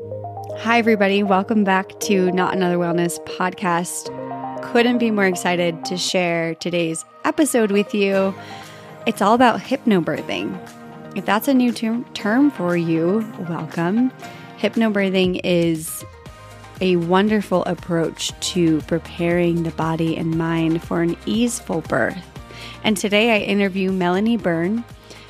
Hi, everybody. Welcome back to Not Another Wellness podcast. Couldn't be more excited to share today's episode with you. It's all about hypnobirthing. If that's a new term, term for you, welcome. Hypnobirthing is a wonderful approach to preparing the body and mind for an easeful birth. And today I interview Melanie Byrne.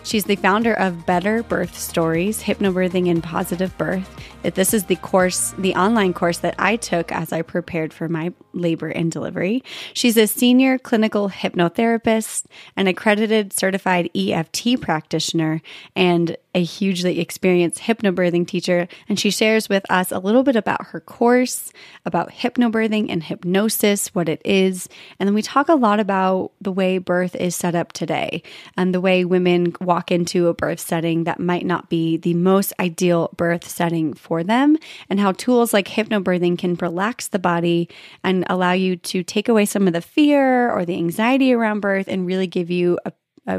She's the founder of Better Birth Stories, Hypnobirthing and Positive Birth. This is the course, the online course that I took as I prepared for my labor and delivery. She's a senior clinical hypnotherapist, an accredited certified EFT practitioner, and a hugely experienced hypnobirthing teacher. And she shares with us a little bit about her course, about hypnobirthing and hypnosis, what it is. And then we talk a lot about the way birth is set up today and the way women walk into a birth setting that might not be the most ideal birth setting for them, and how tools like hypnobirthing can relax the body and allow you to take away some of the fear or the anxiety around birth and really give you a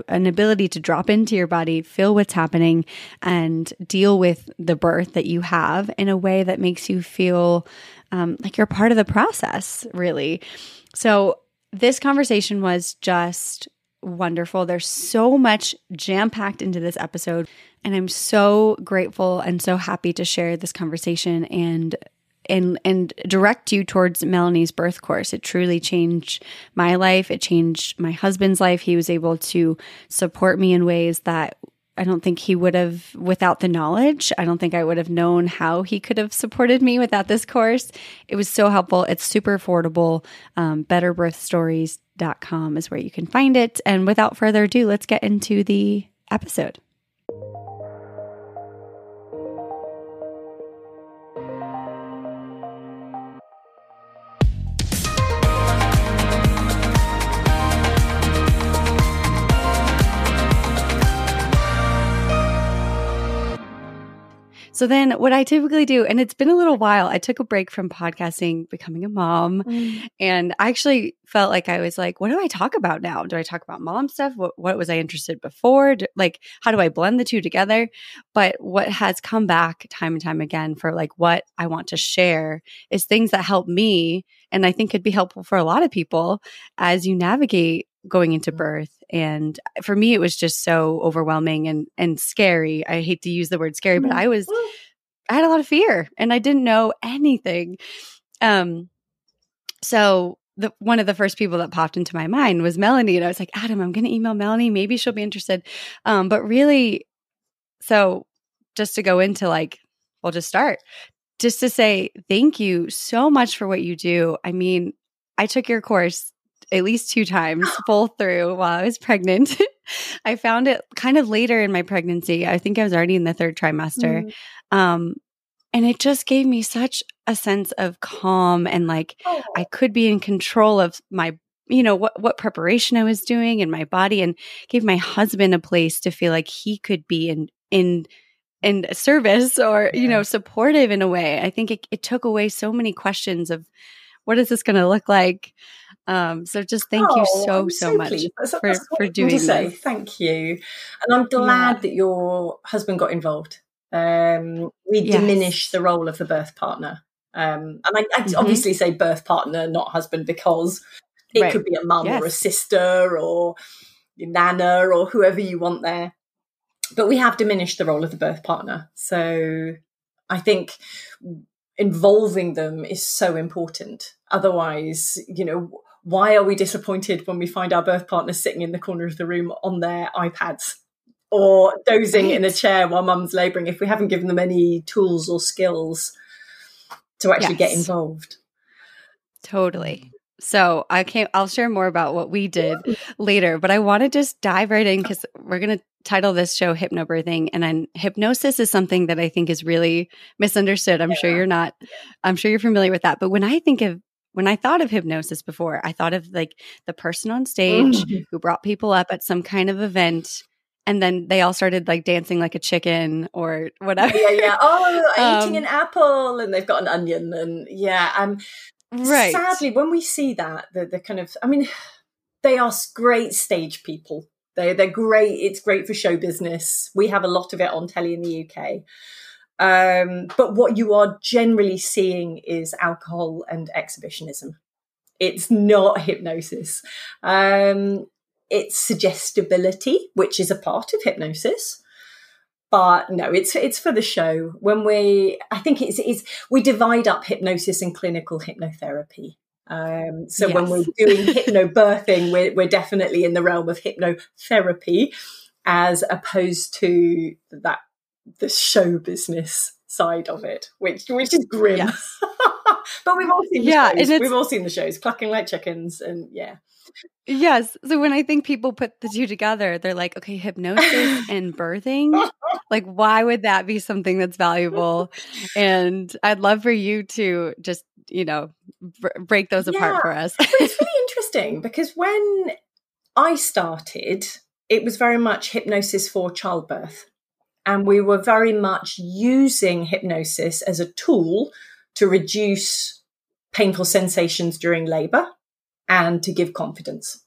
an ability to drop into your body, feel what's happening, and deal with the birth that you have in a way that makes you feel um, like you're part of the process, really. So, this conversation was just wonderful. There's so much jam packed into this episode. And I'm so grateful and so happy to share this conversation and and and direct you towards Melanie's birth course. It truly changed my life. It changed my husband's life. He was able to support me in ways that I don't think he would have without the knowledge. I don't think I would have known how he could have supported me without this course. It was so helpful. It's super affordable. Um, betterbirthstories.com is where you can find it. And without further ado, let's get into the episode. So then what I typically do, and it's been a little while, I took a break from podcasting, becoming a mom. Mm. And I actually felt like I was like, what do I talk about now? Do I talk about mom stuff? What, what was I interested before? Do, like, how do I blend the two together? But what has come back time and time again for like what I want to share is things that help me and I think could be helpful for a lot of people as you navigate going into mm. birth and for me it was just so overwhelming and and scary. I hate to use the word scary but mm. i was i had a lot of fear and i didn't know anything. Um so the one of the first people that popped into my mind was melanie and i was like adam i'm going to email melanie. Maybe she'll be interested. Um but really so just to go into like we'll just start. Just to say thank you so much for what you do. I mean i took your course at least two times full through while I was pregnant. I found it kind of later in my pregnancy. I think I was already in the third trimester. Mm. Um, and it just gave me such a sense of calm and like oh. I could be in control of my you know what what preparation I was doing in my body and gave my husband a place to feel like he could be in in in service or yeah. you know supportive in a way. I think it, it took away so many questions of what is this going to look like um, so just thank oh, you so, so, so much that's, for, that's for doing this. Thank you. And I'm glad yeah. that your husband got involved. Um, we yes. diminish the role of the birth partner. Um, and I, I mm-hmm. obviously say birth partner, not husband, because it right. could be a mum yes. or a sister or your nana or whoever you want there. But we have diminished the role of the birth partner. So I think involving them is so important. Otherwise, you know, why are we disappointed when we find our birth partner sitting in the corner of the room on their iPads or dozing right. in a chair while mum's labouring if we haven't given them any tools or skills to actually yes. get involved? Totally. So I can't, I'll share more about what we did later, but I want to just dive right in because we're going to title this show hypnobirthing and then hypnosis is something that I think is really misunderstood. I'm yeah. sure you're not, I'm sure you're familiar with that. But when I think of when I thought of hypnosis before, I thought of like the person on stage mm. who brought people up at some kind of event and then they all started like dancing like a chicken or whatever. Yeah, yeah. Oh, um, eating an apple and they've got an onion and yeah. Um right. sadly when we see that, the the kind of I mean they are great stage people. They they're great. It's great for show business. We have a lot of it on telly in the UK. Um, but what you are generally seeing is alcohol and exhibitionism. It's not hypnosis. Um, it's suggestibility, which is a part of hypnosis. But no, it's it's for the show. When we, I think it's, it's we divide up hypnosis and clinical hypnotherapy. Um, so yes. when we're doing hypnobirthing, we're, we're definitely in the realm of hypnotherapy, as opposed to that the show business side of it, which which is grim. Yes. but we've all seen the yeah, shows. we've all seen the shows, clucking like chickens, and yeah. Yes. So when I think people put the two together, they're like, okay, hypnosis and birthing. Like, why would that be something that's valuable? And I'd love for you to just, you know, b- break those yeah. apart for us. it's really interesting because when I started, it was very much hypnosis for childbirth. And we were very much using hypnosis as a tool to reduce painful sensations during labor and to give confidence.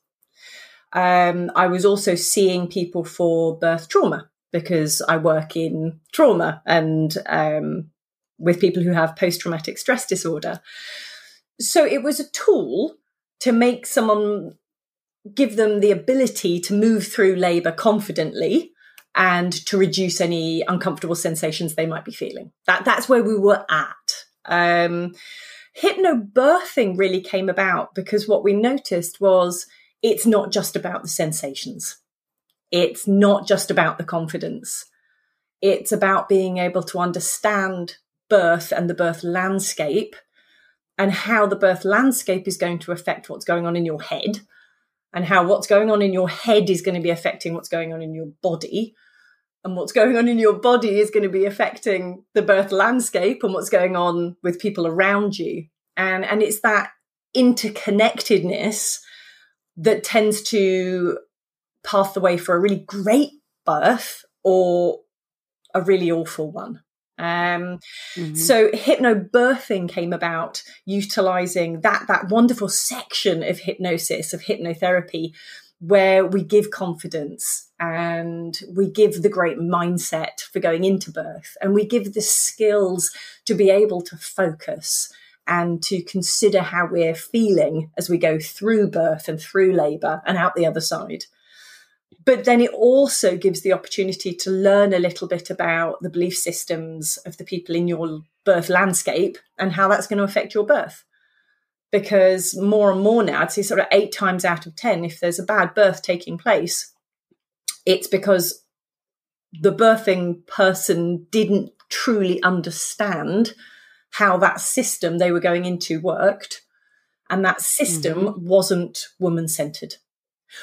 Um, I was also seeing people for birth trauma because I work in trauma and um, with people who have post traumatic stress disorder. So it was a tool to make someone give them the ability to move through labor confidently and to reduce any uncomfortable sensations they might be feeling. That that's where we were at. Um, hypnobirthing really came about because what we noticed was it's not just about the sensations. It's not just about the confidence. It's about being able to understand birth and the birth landscape and how the birth landscape is going to affect what's going on in your head and how what's going on in your head is going to be affecting what's going on in your body and what's going on in your body is going to be affecting the birth landscape and what's going on with people around you and and it's that interconnectedness that tends to path the way for a really great birth or a really awful one um, mm-hmm. so hypnobirthing came about utilizing that that wonderful section of hypnosis of hypnotherapy where we give confidence and we give the great mindset for going into birth and we give the skills to be able to focus and to consider how we're feeling as we go through birth and through labor and out the other side. But then it also gives the opportunity to learn a little bit about the belief systems of the people in your birth landscape and how that's going to affect your birth because more and more now, I'd say sort of eight times out of 10, if there's a bad birth taking place, it's because the birthing person didn't truly understand how that system they were going into worked. And that system mm-hmm. wasn't woman centered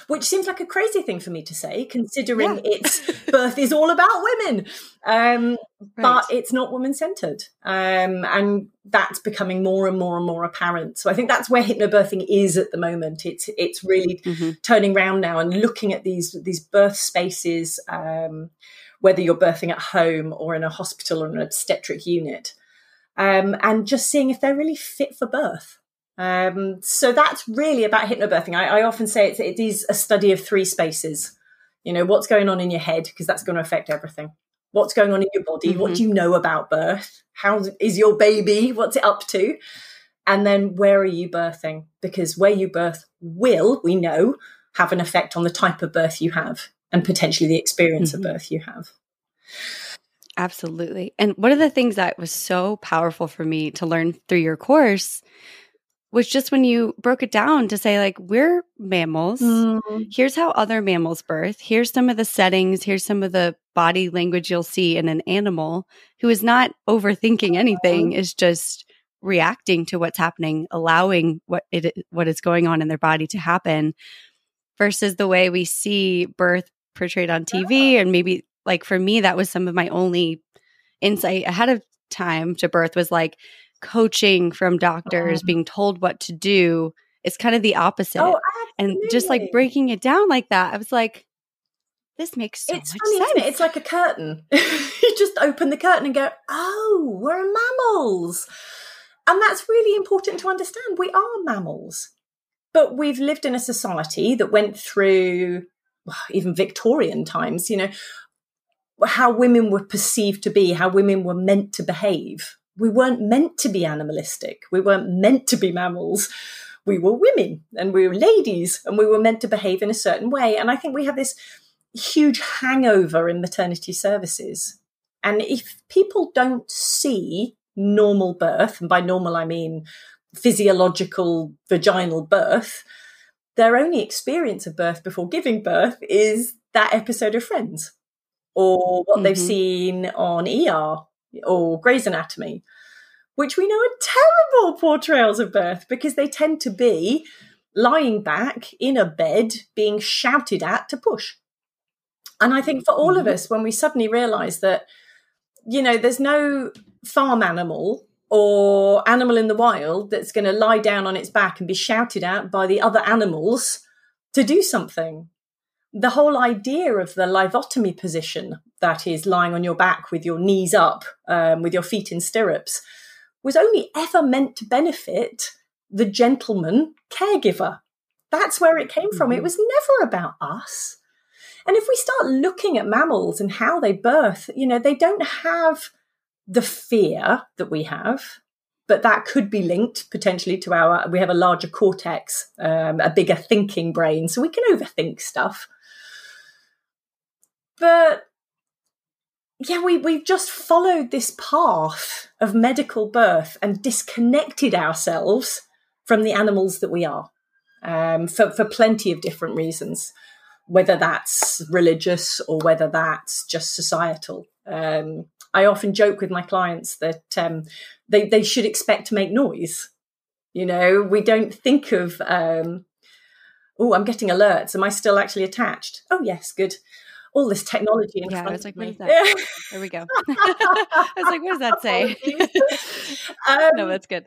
which seems like a crazy thing for me to say, considering yeah. its birth is all about women. Um, right. But it's not woman centered. Um, and that's becoming more and more and more apparent. So I think that's where hypnobirthing is at the moment. It's it's really mm-hmm. turning around now and looking at these these birth spaces, um, whether you're birthing at home or in a hospital or an obstetric unit, um, and just seeing if they're really fit for birth. Um, so that's really about hypnobirthing. I, I often say it's, it is a study of three spaces. You know, what's going on in your head, because that's going to affect everything. What's going on in your body? Mm-hmm. What do you know about birth? How is your baby? What's it up to? And then where are you birthing? Because where you birth will, we know, have an effect on the type of birth you have and potentially the experience mm-hmm. of birth you have. Absolutely. And one of the things that was so powerful for me to learn through your course was just when you broke it down to say like we're mammals. Mm. here's how other mammals birth. Here's some of the settings. Here's some of the body language you'll see in an animal who is not overthinking anything mm. is just reacting to what's happening allowing what it what is going on in their body to happen versus the way we see birth portrayed on TV and maybe like for me that was some of my only insight ahead of time to birth was like coaching from doctors, uh-huh. being told what to do. It's kind of the opposite. Oh, and just like breaking it down like that, I was like, this makes so it's much funny, sense. It? It's like a curtain. you just open the curtain and go, oh, we're mammals. And that's really important to understand. We are mammals. But we've lived in a society that went through well, even Victorian times, you know, how women were perceived to be, how women were meant to behave. We weren't meant to be animalistic. We weren't meant to be mammals. We were women and we were ladies and we were meant to behave in a certain way. And I think we have this huge hangover in maternity services. And if people don't see normal birth, and by normal I mean physiological vaginal birth, their only experience of birth before giving birth is that episode of Friends or what mm-hmm. they've seen on ER or Grey's Anatomy, which we know are terrible portrayals of birth because they tend to be lying back in a bed being shouted at to push. And I think for all mm-hmm. of us, when we suddenly realize that, you know, there's no farm animal or animal in the wild that's going to lie down on its back and be shouted at by the other animals to do something. The whole idea of the lithotomy position, that is lying on your back with your knees up, um, with your feet in stirrups, was only ever meant to benefit the gentleman caregiver. That's where it came from. It mm-hmm. was never about us. And if we start looking at mammals and how they birth, you know, they don't have the fear that we have, but that could be linked potentially to our, we have a larger cortex, um, a bigger thinking brain, so we can overthink stuff. But yeah, we, we've just followed this path of medical birth and disconnected ourselves from the animals that we are um, for, for plenty of different reasons, whether that's religious or whether that's just societal. Um, I often joke with my clients that um, they, they should expect to make noise. You know, we don't think of, oh, I'm getting alerts. Am I still actually attached? Oh, yes, good. All this technology yeah, I was like, what is that? there we go. I was like, what does that say? um, no, that's good.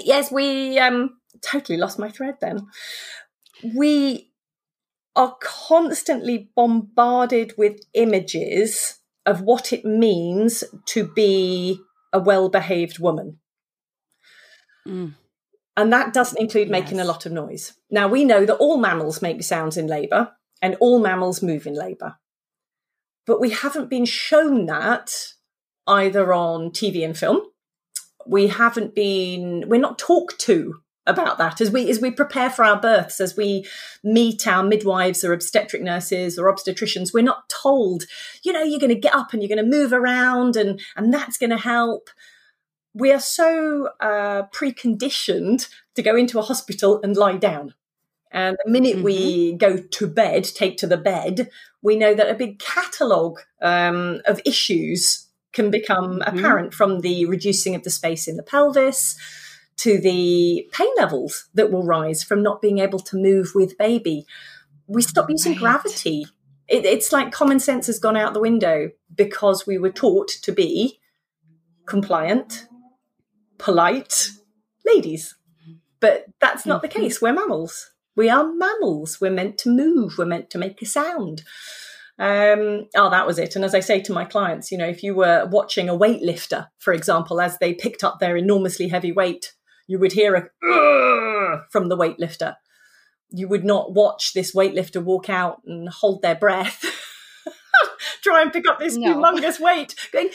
Yes, we um, totally lost my thread then. We are constantly bombarded with images of what it means to be a well behaved woman. Mm. And that doesn't include yes. making a lot of noise. Now, we know that all mammals make sounds in labour and all mammals move in labour. But we haven't been shown that either on TV and film. We haven't been, we're not talked to about that. As we as we prepare for our births as we meet our midwives or obstetric nurses or obstetricians we're not told you know you're going to get up and you're going to move around and and that's going to help. We are so uh, preconditioned to go into a hospital and lie down and the minute mm-hmm. we go to bed take to the bed we know that a big catalogue um, of issues can become mm-hmm. apparent from the reducing of the space in the pelvis to the pain levels that will rise from not being able to move with baby. We stop using right. gravity. It, it's like common sense has gone out the window because we were taught to be compliant, polite ladies. But that's not mm-hmm. the case. We're mammals. We are mammals. We're meant to move. We're meant to make a sound. Um, oh, that was it. And as I say to my clients, you know, if you were watching a weightlifter, for example, as they picked up their enormously heavy weight you would hear a from the weightlifter. You would not watch this weightlifter walk out and hold their breath, try and pick up this no. humongous weight, going,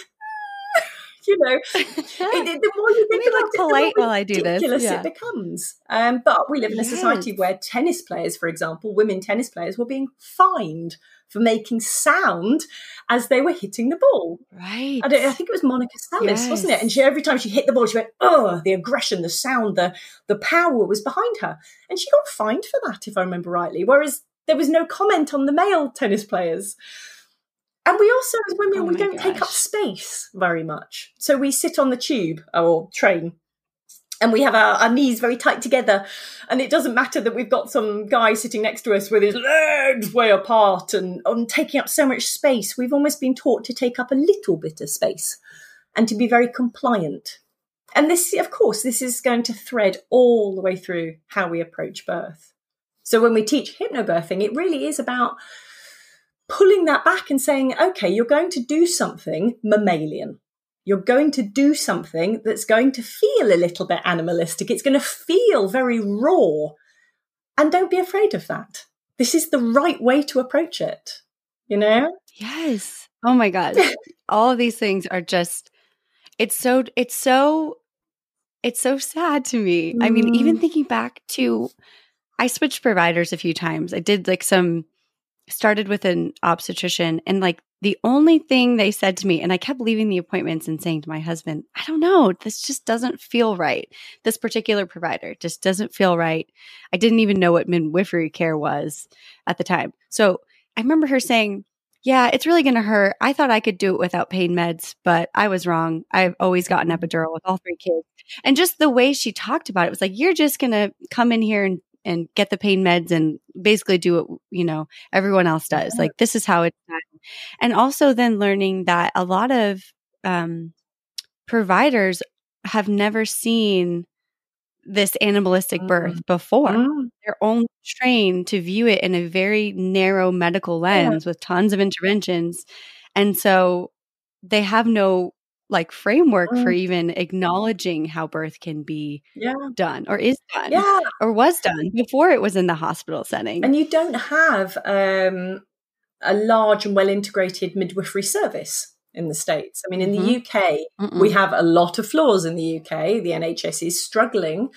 you know, it, the more you think about it, polite the more while I do this. Yeah. it becomes. Um, but we live in a society where tennis players, for example, women tennis players, were being fined for making sound as they were hitting the ball. Right. I, I think it was Monica Seles, yes. wasn't it? And she every time she hit the ball, she went, "Oh, the aggression, the sound, the the power was behind her," and she got fined for that, if I remember rightly. Whereas there was no comment on the male tennis players. And we also, as women, oh we don't gosh. take up space very much. So we sit on the tube or train and we have our, our, knees very tight together. And it doesn't matter that we've got some guy sitting next to us with his legs way apart and, and taking up so much space. We've almost been taught to take up a little bit of space and to be very compliant. And this, of course, this is going to thread all the way through how we approach birth. So when we teach hypnobirthing, it really is about pulling that back and saying, okay, you're going to do something mammalian you're going to do something that's going to feel a little bit animalistic. It's going to feel very raw. And don't be afraid of that. This is the right way to approach it, you know? Yes. Oh my god. All of these things are just it's so it's so it's so sad to me. Mm. I mean, even mm. thinking back to I switched providers a few times. I did like some started with an obstetrician and like the only thing they said to me and I kept leaving the appointments and saying to my husband, I don't know, this just doesn't feel right. This particular provider just doesn't feel right. I didn't even know what midwifery care was at the time. So, I remember her saying, yeah, it's really going to hurt. I thought I could do it without pain meds, but I was wrong. I've always gotten epidural with all three kids. And just the way she talked about it was like, you're just going to come in here and, and get the pain meds and basically do what, you know, everyone else does. Like, this is how it's done. And also then learning that a lot of um, providers have never seen this animalistic birth mm. before. Mm. They're only trained to view it in a very narrow medical lens yeah. with tons of interventions. And so they have no like framework mm. for even acknowledging how birth can be yeah. done or is done yeah. or was done before it was in the hospital setting. And you don't have um, a large and well integrated midwifery service in the States. I mean, in mm-hmm. the UK, Mm-mm. we have a lot of flaws in the UK. The NHS is struggling.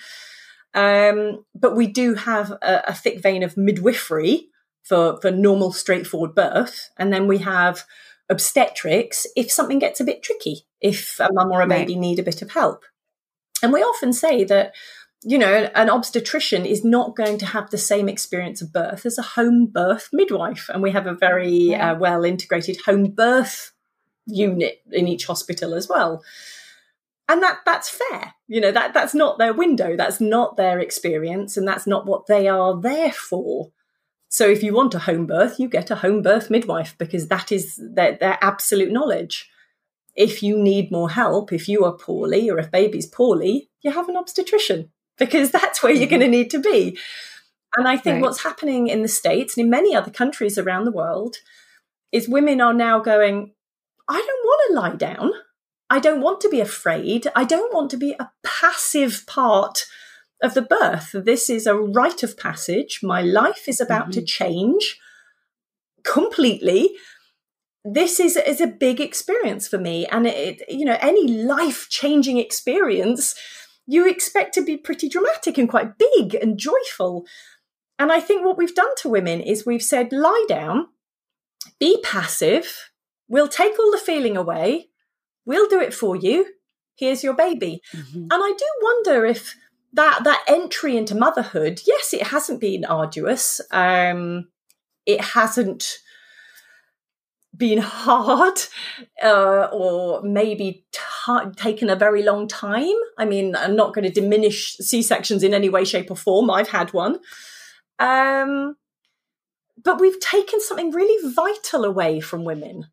Um, but we do have a, a, thick vein of midwifery for, for normal, straightforward birth. And then we have obstetrics if something gets a bit tricky, if a mum or a baby right. need a bit of help. And we often say that, you know, an obstetrician is not going to have the same experience of birth as a home birth midwife. And we have a very yeah. uh, well integrated home birth unit in each hospital as well and that that's fair you know that that's not their window that's not their experience and that's not what they are there for so if you want a home birth you get a home birth midwife because that is their, their absolute knowledge if you need more help if you are poorly or if baby's poorly you have an obstetrician because that's where you're mm-hmm. going to need to be and i think right. what's happening in the states and in many other countries around the world is women are now going I don't want to lie down. I don't want to be afraid. I don't want to be a passive part of the birth. This is a rite of passage. My life is about mm-hmm. to change completely. This is, is a big experience for me. And it, you know, any life changing experience, you expect to be pretty dramatic and quite big and joyful. And I think what we've done to women is we've said, lie down, be passive, We'll take all the feeling away. We'll do it for you. Here's your baby. Mm-hmm. And I do wonder if that that entry into motherhood, yes, it hasn't been arduous. Um, it hasn't been hard uh, or maybe t- taken a very long time. I mean, I'm not going to diminish C sections in any way, shape, or form. I've had one. Um, but we've taken something really vital away from women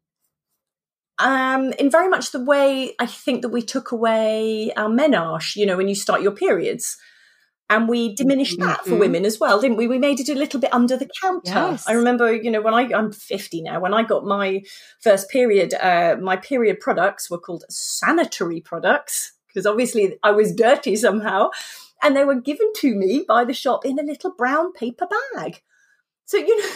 um, in very much the way I think that we took away our menarche, you know, when you start your periods. And we diminished that mm-hmm. for women as well, didn't we? We made it a little bit under the counter. Yes. I remember, you know, when I, I'm 50 now, when I got my first period, uh, my period products were called sanitary products because obviously I was dirty somehow. And they were given to me by the shop in a little brown paper bag. So you know,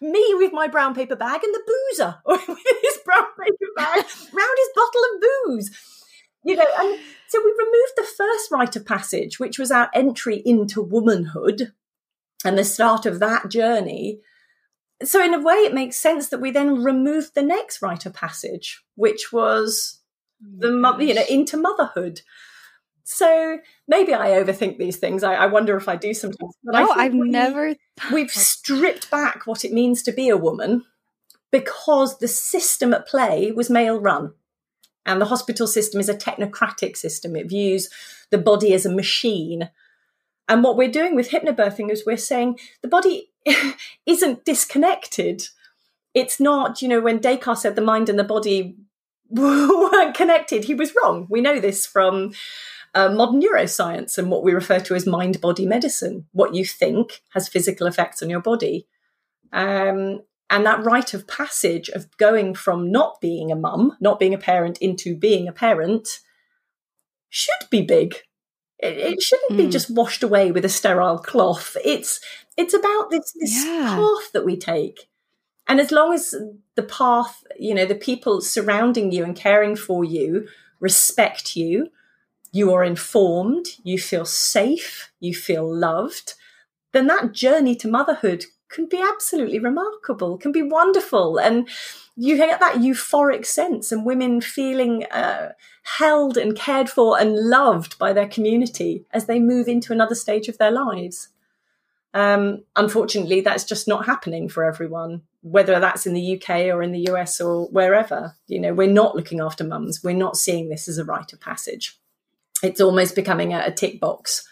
me with my brown paper bag and the boozer with his brown paper bag round his bottle of booze. You know, and so we removed the first rite of passage, which was our entry into womanhood and the start of that journey. So in a way, it makes sense that we then removed the next rite of passage, which was oh the you know into motherhood. So maybe I overthink these things. I, I wonder if I do sometimes. But no, I've never. We've stripped back what it means to be a woman because the system at play was male run. And the hospital system is a technocratic system. It views the body as a machine. And what we're doing with hypnobirthing is we're saying the body isn't disconnected. It's not, you know, when Descartes said the mind and the body weren't connected, he was wrong. We know this from uh, modern neuroscience and what we refer to as mind body medicine. What you think has physical effects on your body. Um, and that rite of passage of going from not being a mum, not being a parent, into being a parent should be big. It, it shouldn't mm. be just washed away with a sterile cloth. It's it's about this this yeah. path that we take. And as long as the path, you know, the people surrounding you and caring for you respect you, you are informed, you feel safe, you feel loved, then that journey to motherhood can be absolutely remarkable, can be wonderful. And you get that euphoric sense and women feeling uh, held and cared for and loved by their community as they move into another stage of their lives. Um, unfortunately, that's just not happening for everyone, whether that's in the UK or in the US or wherever. You know, we're not looking after mums. We're not seeing this as a rite of passage. It's almost becoming a, a tick box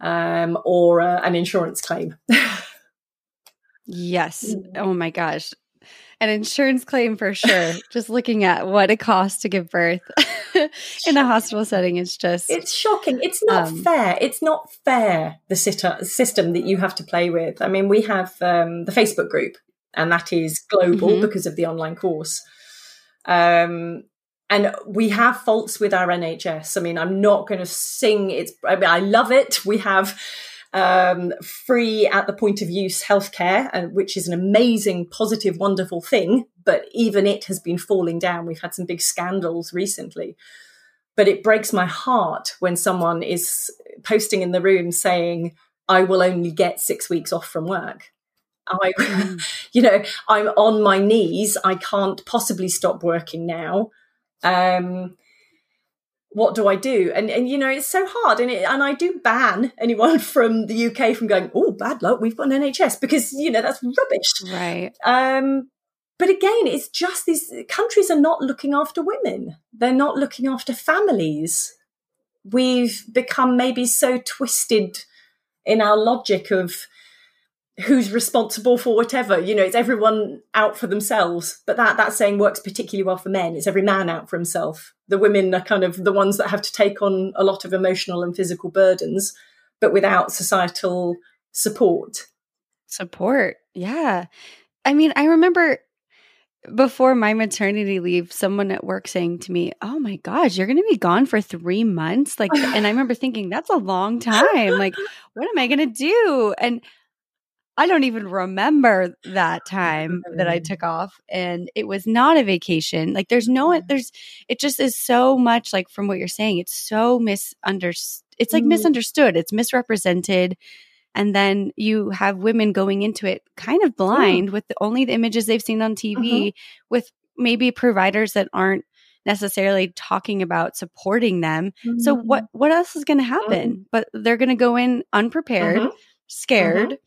um, or uh, an insurance claim. yes. Mm. Oh my gosh. An insurance claim for sure. just looking at what it costs to give birth in a hospital setting is just. It's shocking. It's not um, fair. It's not fair, the system that you have to play with. I mean, we have um, the Facebook group, and that is global mm-hmm. because of the online course. Um, and we have faults with our NHS. I mean, I'm not going to sing it's, I mean, I love it. We have um, free at the point of use healthcare, uh, which is an amazing, positive, wonderful thing. But even it has been falling down. We've had some big scandals recently. But it breaks my heart when someone is posting in the room saying, I will only get six weeks off from work. I, mm. you know, I'm on my knees. I can't possibly stop working now um, what do I do? And and you know it's so hard, and it, and I do ban anyone from the UK from going. Oh, bad luck, we've got an NHS because you know that's rubbish, right? Um, but again, it's just these countries are not looking after women. They're not looking after families. We've become maybe so twisted in our logic of who's responsible for whatever you know it's everyone out for themselves. But that that saying works particularly well for men. It's every man out for himself. The women are kind of the ones that have to take on a lot of emotional and physical burdens but without societal support. Support yeah. I mean i remember before my maternity leave someone at work saying to me oh my gosh you're going to be gone for 3 months? Like and i remember thinking that's a long time. Like what am i going to do? And I don't even remember that time that I took off and it was not a vacation. Like there's no there's it just is so much like from what you're saying it's so misunderstood. It's like mm. misunderstood. It's misrepresented and then you have women going into it kind of blind with the, only the images they've seen on TV mm-hmm. with maybe providers that aren't necessarily talking about supporting them. Mm-hmm. So what what else is going to happen? Mm-hmm. But they're going to go in unprepared, mm-hmm. scared mm-hmm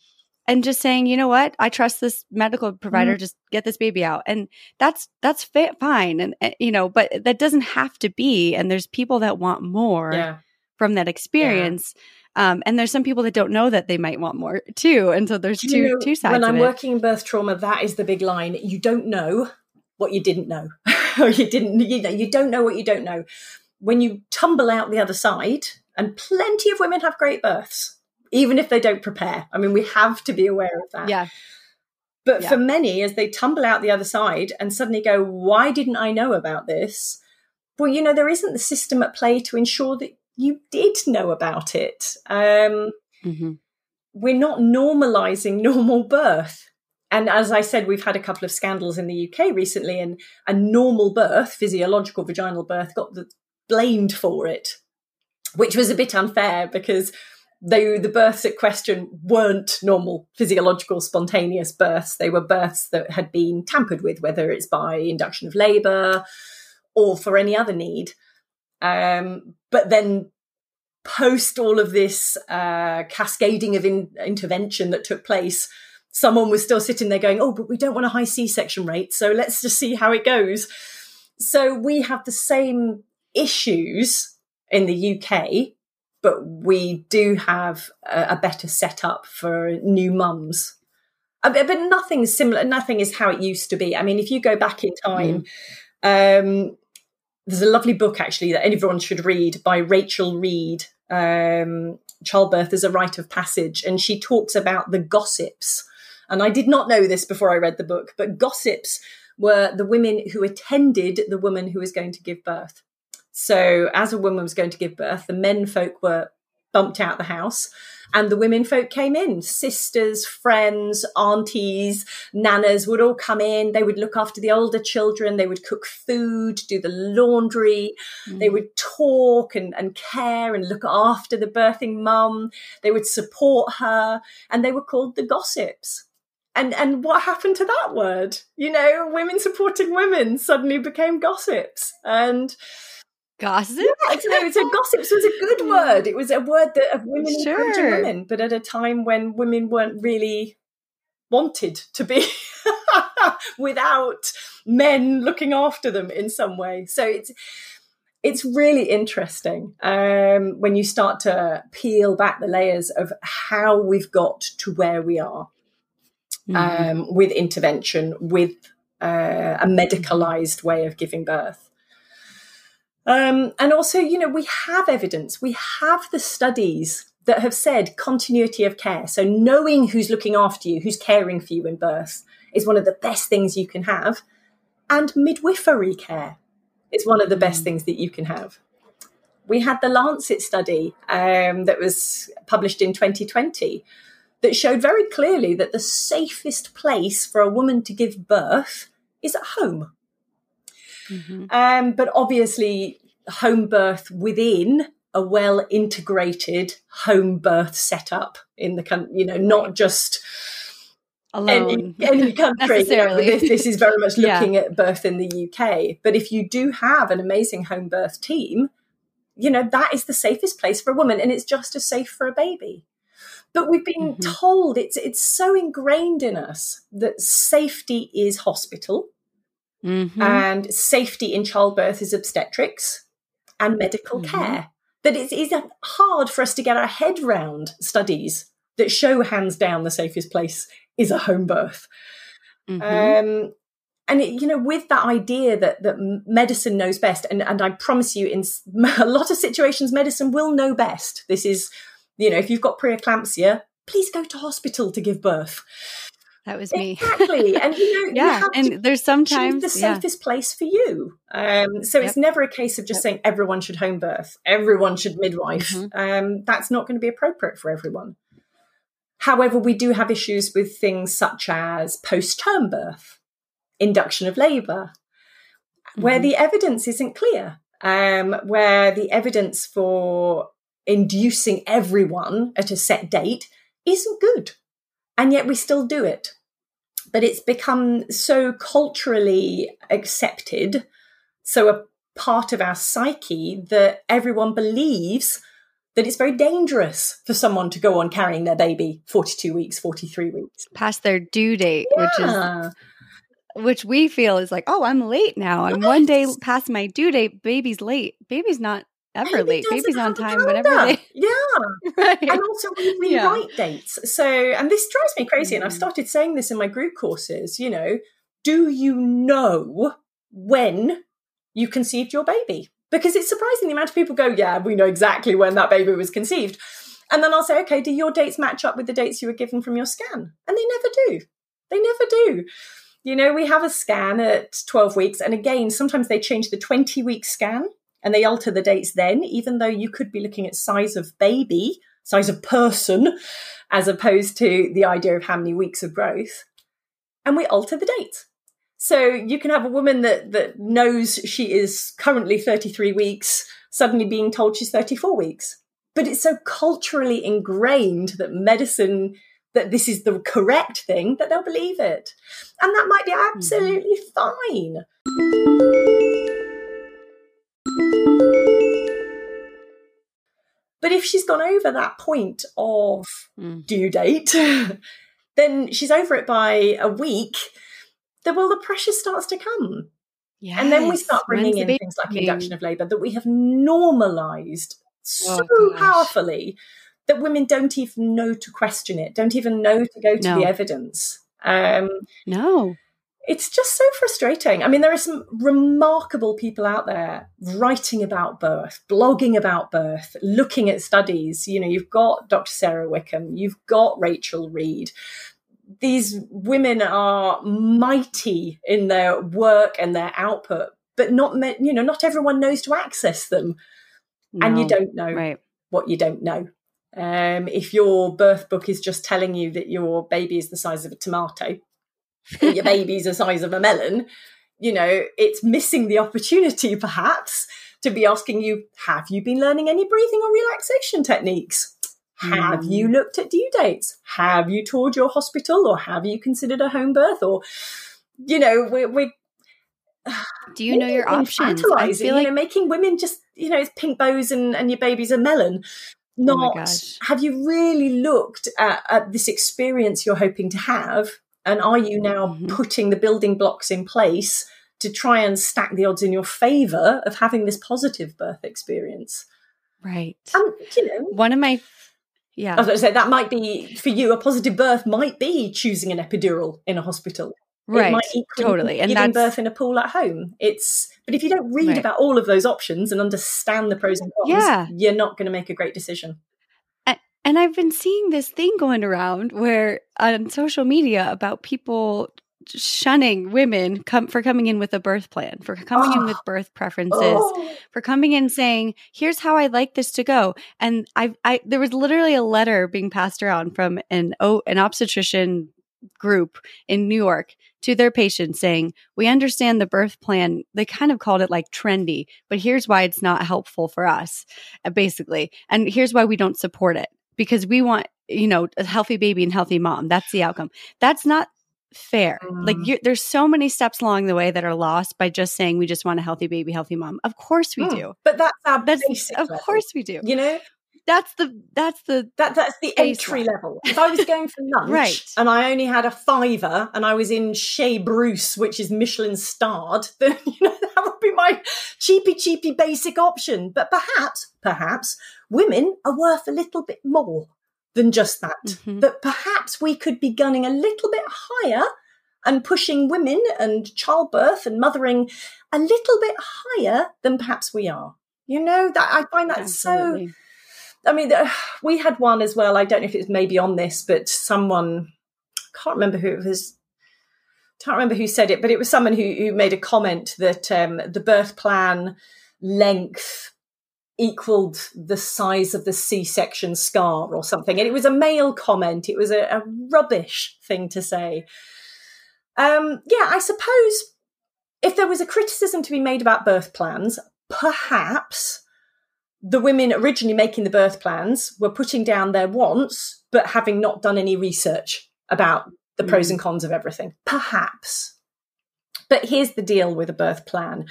and just saying, you know what, I trust this medical provider. Mm-hmm. Just get this baby out, and that's that's fa- fine. And, and, you know, but that doesn't have to be. And there's people that want more yeah. from that experience. Yeah. Um, and there's some people that don't know that they might want more too. And so there's two you know, two sides. When I'm working in birth trauma, that is the big line. You don't know what you didn't know, or you didn't. You know, you don't know what you don't know. When you tumble out the other side, and plenty of women have great births even if they don't prepare. I mean, we have to be aware of that. Yeah. But yeah. for many, as they tumble out the other side and suddenly go, why didn't I know about this? Well, you know, there isn't the system at play to ensure that you did know about it. Um, mm-hmm. We're not normalizing normal birth. And as I said, we've had a couple of scandals in the UK recently, and a normal birth, physiological vaginal birth, got the, blamed for it, which was a bit unfair because they, the births at question weren't normal physiological spontaneous births. They were births that had been tampered with, whether it's by induction of labour or for any other need. Um, but then, post all of this uh, cascading of in- intervention that took place, someone was still sitting there going, "Oh, but we don't want a high C-section rate, so let's just see how it goes." So we have the same issues in the UK but we do have a, a better setup for new mums. But nothing similar. Nothing is how it used to be. I mean, if you go back in time, mm. um, there's a lovely book actually that everyone should read by Rachel Reed. Um, Childbirth is a rite of passage, and she talks about the gossips. And I did not know this before I read the book, but gossips were the women who attended the woman who was going to give birth. So, as a woman was going to give birth, the men folk were bumped out the house and the women folk came in. Sisters friends aunties nanas would all come in. They would look after the older children. They would cook food do the laundry. Mm. they would talk and, and care and look after the birthing mum. They would support her and they were called the gossips. And and what happened to that word? You know women supporting women suddenly became gossips. And Gossip? Yeah, so, so gossips was a good word. It was a word that of women sure. encouraging women, but at a time when women weren't really wanted to be without men looking after them in some way. So it's it's really interesting um, when you start to peel back the layers of how we've got to where we are mm-hmm. um, with intervention, with uh, a medicalized way of giving birth. Um, and also, you know, we have evidence, we have the studies that have said continuity of care. So, knowing who's looking after you, who's caring for you in birth, is one of the best things you can have. And midwifery care is one of the best mm. things that you can have. We had the Lancet study um, that was published in 2020 that showed very clearly that the safest place for a woman to give birth is at home. Mm-hmm. Um, but obviously, home birth within a well integrated home birth setup in the country, you know, not just alone any, any country. You know, this, this, is very much looking yeah. at birth in the UK. But if you do have an amazing home birth team, you know, that is the safest place for a woman and it's just as safe for a baby. But we've been mm-hmm. told it's it's so ingrained in us that safety is hospital Mm-hmm. And safety in childbirth is obstetrics and medical mm-hmm. care. That it is hard for us to get our head round studies that show hands down the safest place is a home birth. Mm-hmm. Um, and it, you know, with that idea that that medicine knows best, and and I promise you, in a lot of situations, medicine will know best. This is, you know, if you've got preeclampsia, please go to hospital to give birth. That was me. Exactly. And you know, yeah. You and there's sometimes the safest yeah. place for you. Um, so yep. it's never a case of just yep. saying everyone should home birth, everyone should midwife. Mm-hmm. Um, that's not going to be appropriate for everyone. However, we do have issues with things such as post term birth, induction of labor, mm-hmm. where the evidence isn't clear, um, where the evidence for inducing everyone at a set date isn't good and yet we still do it. But it's become so culturally accepted, so a part of our psyche that everyone believes that it's very dangerous for someone to go on carrying their baby 42 weeks, 43 weeks. Past their due date, yeah. which is which we feel is like, oh, I'm late now. I'm one day past my due date. Baby's late. Baby's not ever late. Baby's on time whenever they. Yeah. right. And also we, we yeah. dates. So, and this drives me crazy. Mm. And I've mm. started saying this in my group courses, you know, do you know when you conceived your baby? Because it's surprising the amount of people go, yeah, we know exactly when that baby was conceived. And then I'll say, okay, do your dates match up with the dates you were given from your scan? And they never do. They never do. You know, we have a scan at 12 weeks. And again, sometimes they change the 20 week scan and they alter the dates then, even though you could be looking at size of baby, size of person, as opposed to the idea of how many weeks of growth. And we alter the date. So you can have a woman that, that knows she is currently 33 weeks, suddenly being told she's 34 weeks. But it's so culturally ingrained that medicine, that this is the correct thing, that they'll believe it. And that might be mm-hmm. absolutely mm-hmm. fine. But if she's gone over that point of mm. due date, then she's over it by a week, then well, the pressure starts to come. Yes. And then we start bringing When's in things like induction of labour that we have normalised so oh, powerfully that women don't even know to question it, don't even know to go to no. the evidence. Um, no it's just so frustrating. I mean, there are some remarkable people out there writing about birth, blogging about birth, looking at studies. You know, you've got Dr. Sara Wickham, you've got Rachel Reed. These women are mighty in their work and their output, but not, you know, not everyone knows to access them. No, and you don't know right. what you don't know. Um, if your birth book is just telling you that your baby is the size of a tomato, your baby's the size of a melon, you know, it's missing the opportunity perhaps to be asking you, have you been learning any breathing or relaxation techniques? Have you hmm. looked at due dates? Have you toured your hospital or have you considered a home birth? Or, you know, we're, we're do you know your options? I feel like you know, making women just you know it's pink bows and, and your baby's a melon. Oh Not oh have you really looked at, at, this experience you're hoping to have, and are you now mm-hmm. putting the building blocks in place to try and stack the odds in your favor of having this positive birth experience? Right. And you know, one of my yeah, I was going to say that might be for you. A positive birth might be choosing an epidural in a hospital right totally and giving birth in a pool at home it's but if you don't read right. about all of those options and understand the pros and cons yeah. you're not going to make a great decision and I've been seeing this thing going around where on social media about people shunning women come for coming in with a birth plan, for coming oh. in with birth preferences, oh. for coming in saying, "Here's how I like this to go." And I, I, there was literally a letter being passed around from an an obstetrician group in New York to their patients saying, We understand the birth plan. They kind of called it like trendy, but here's why it's not helpful for us, uh, basically. And here's why we don't support it because we want, you know, a healthy baby and healthy mom. That's the outcome. That's not fair. Mm. Like there's so many steps along the way that are lost by just saying we just want a healthy baby, healthy mom. Of course we mm. do. But that's our that's, basic. Of level. course we do. You know, that's the that's the that that's the entry level. If I was going for lunch right. and I only had a fiver and I was in Chez Bruce, which is Michelin starred, then you know that would be my cheapy cheapy basic option. But perhaps, perhaps women are worth a little bit more than just that. Mm-hmm. That perhaps we could be gunning a little bit higher and pushing women and childbirth and mothering a little bit higher than perhaps we are. You know that I find that Absolutely. so I mean, we had one as well. I don't know if it's maybe on this, but someone can't remember who it was. Can't remember who said it, but it was someone who, who made a comment that um, the birth plan length equaled the size of the C-section scar or something, and it was a male comment. It was a, a rubbish thing to say. Um, yeah, I suppose if there was a criticism to be made about birth plans, perhaps the women originally making the birth plans were putting down their wants, but having not done any research about the pros mm. and cons of everything. Perhaps. But here's the deal with a birth plan.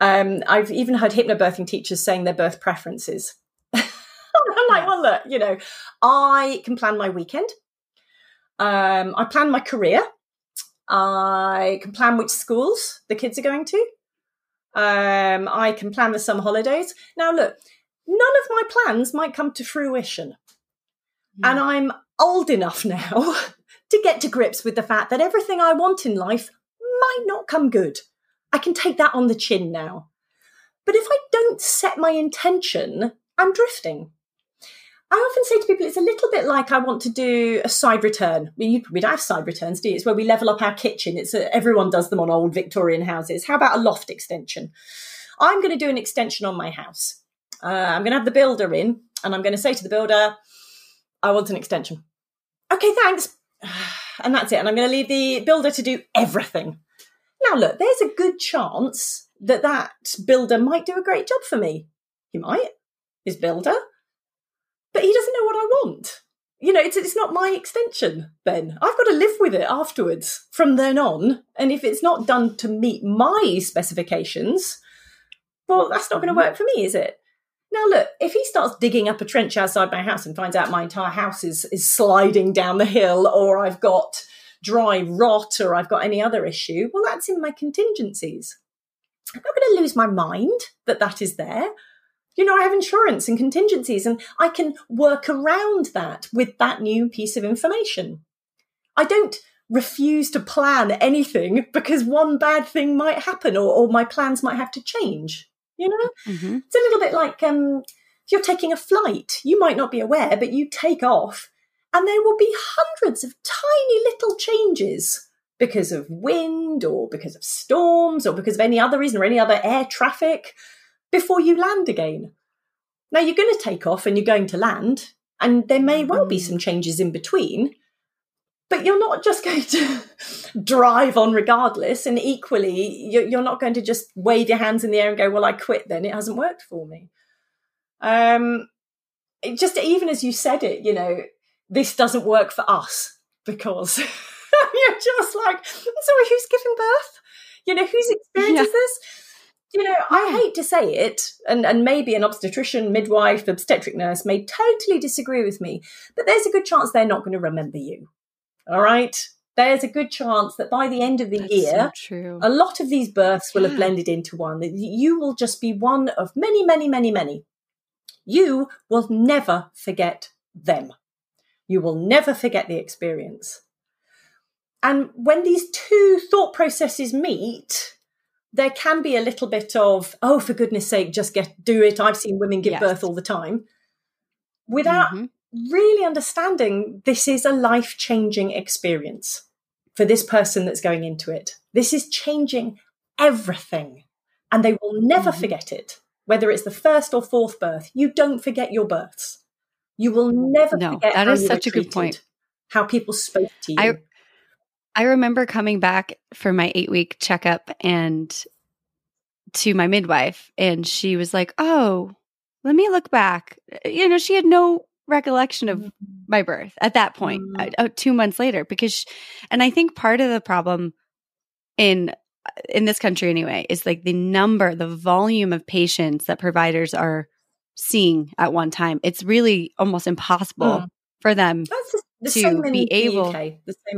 Um, I've even heard hypnobirthing teachers saying their birth preferences. I'm like, well, look, you know, I can plan my weekend. Um, I plan my career. I can plan which schools the kids are going to. Um, I can plan the summer holidays. Now, look, none of my plans might come to fruition. And I'm old enough now to get to grips with the fact that everything I want in life might not come good. I can take that on the chin now. But if I don't set my intention, I'm drifting. I often say to people, it's a little bit like I want to do a side return. Mean, you probably don't have side returns, do you? It's where we level up our kitchen. It's a, everyone does them on old Victorian houses. How about a loft extension? I'm going to do an extension on my house uh, I'm going to have the builder in and I'm going to say to the builder, I want an extension. Okay, thanks. And that's it. And I'm going to leave the builder to do everything. Now, look, there's a good chance that that builder might do a great job for me. He might, his builder, but he doesn't know what I want. You know, it's, it's not my extension then. I've got to live with it afterwards from then on. And if it's not done to meet my specifications, well, that's not going to work for me, is it? Now, look, if he starts digging up a trench outside my house and finds out my entire house is, is sliding down the hill, or I've got dry rot, or I've got any other issue, well, that's in my contingencies. I'm not going to lose my mind that that is there. You know, I have insurance and contingencies, and I can work around that with that new piece of information. I don't refuse to plan anything because one bad thing might happen or, or my plans might have to change you know mm-hmm. it's a little bit like um, if you're taking a flight you might not be aware but you take off and there will be hundreds of tiny little changes because of wind or because of storms or because of any other reason or any other air traffic before you land again now you're going to take off and you're going to land And there may well be some changes in between, but you're not just going to drive on regardless. And equally, you're not going to just wave your hands in the air and go, Well, I quit then. It hasn't worked for me. Um, just even as you said it, you know, this doesn't work for us because you're just like, sorry, who's giving birth? You know, whose experience yeah. is this? You know, I hate to say it, and, and maybe an obstetrician, midwife, obstetric nurse may totally disagree with me, but there's a good chance they're not going to remember you. All right? There's a good chance that by the end of the That's year, so a lot of these births will yeah. have blended into one. You will just be one of many, many, many, many. You will never forget them. You will never forget the experience. And when these two thought processes meet, there can be a little bit of, oh, for goodness sake, just get do it. I've seen women give yes. birth all the time. Without mm-hmm. really understanding this is a life changing experience for this person that's going into it. This is changing everything. And they will never mm-hmm. forget it. Whether it's the first or fourth birth, you don't forget your births. You will never no, forget. That is such a good point. How people spoke to you. I, I remember coming back for my eight week checkup and to my midwife, and she was like, Oh, let me look back. You know, she had no recollection of mm-hmm. my birth at that point, mm-hmm. uh, two months later, because, she, and I think part of the problem in in this country anyway is like the number the volume of patients that providers are seeing at one time. It's really almost impossible mm. for them the to be able,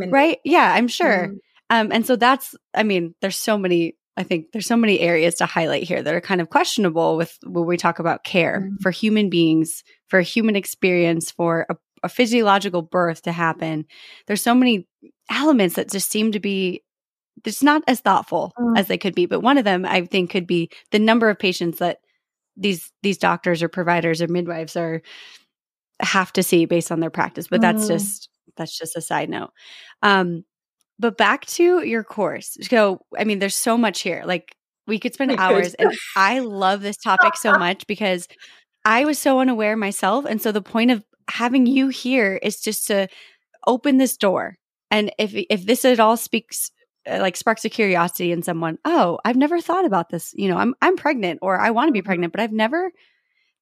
right? Yeah, I'm sure. Mm. Um, and so that's, I mean, there's so many. I think there's so many areas to highlight here that are kind of questionable with when we talk about care mm. for human beings, for a human experience, for a, a physiological birth to happen. There's so many elements that just seem to be it's not as thoughtful mm. as they could be. But one of them, I think, could be the number of patients that these these doctors or providers or midwives are have to see based on their practice but that's mm. just that's just a side note. Um but back to your course. So i mean there's so much here. Like we could spend hours and i love this topic so much because i was so unaware myself and so the point of having you here is just to open this door. And if if this at all speaks like sparks a curiosity in someone oh i've never thought about this you know i'm i'm pregnant or i want to be mm-hmm. pregnant but i've never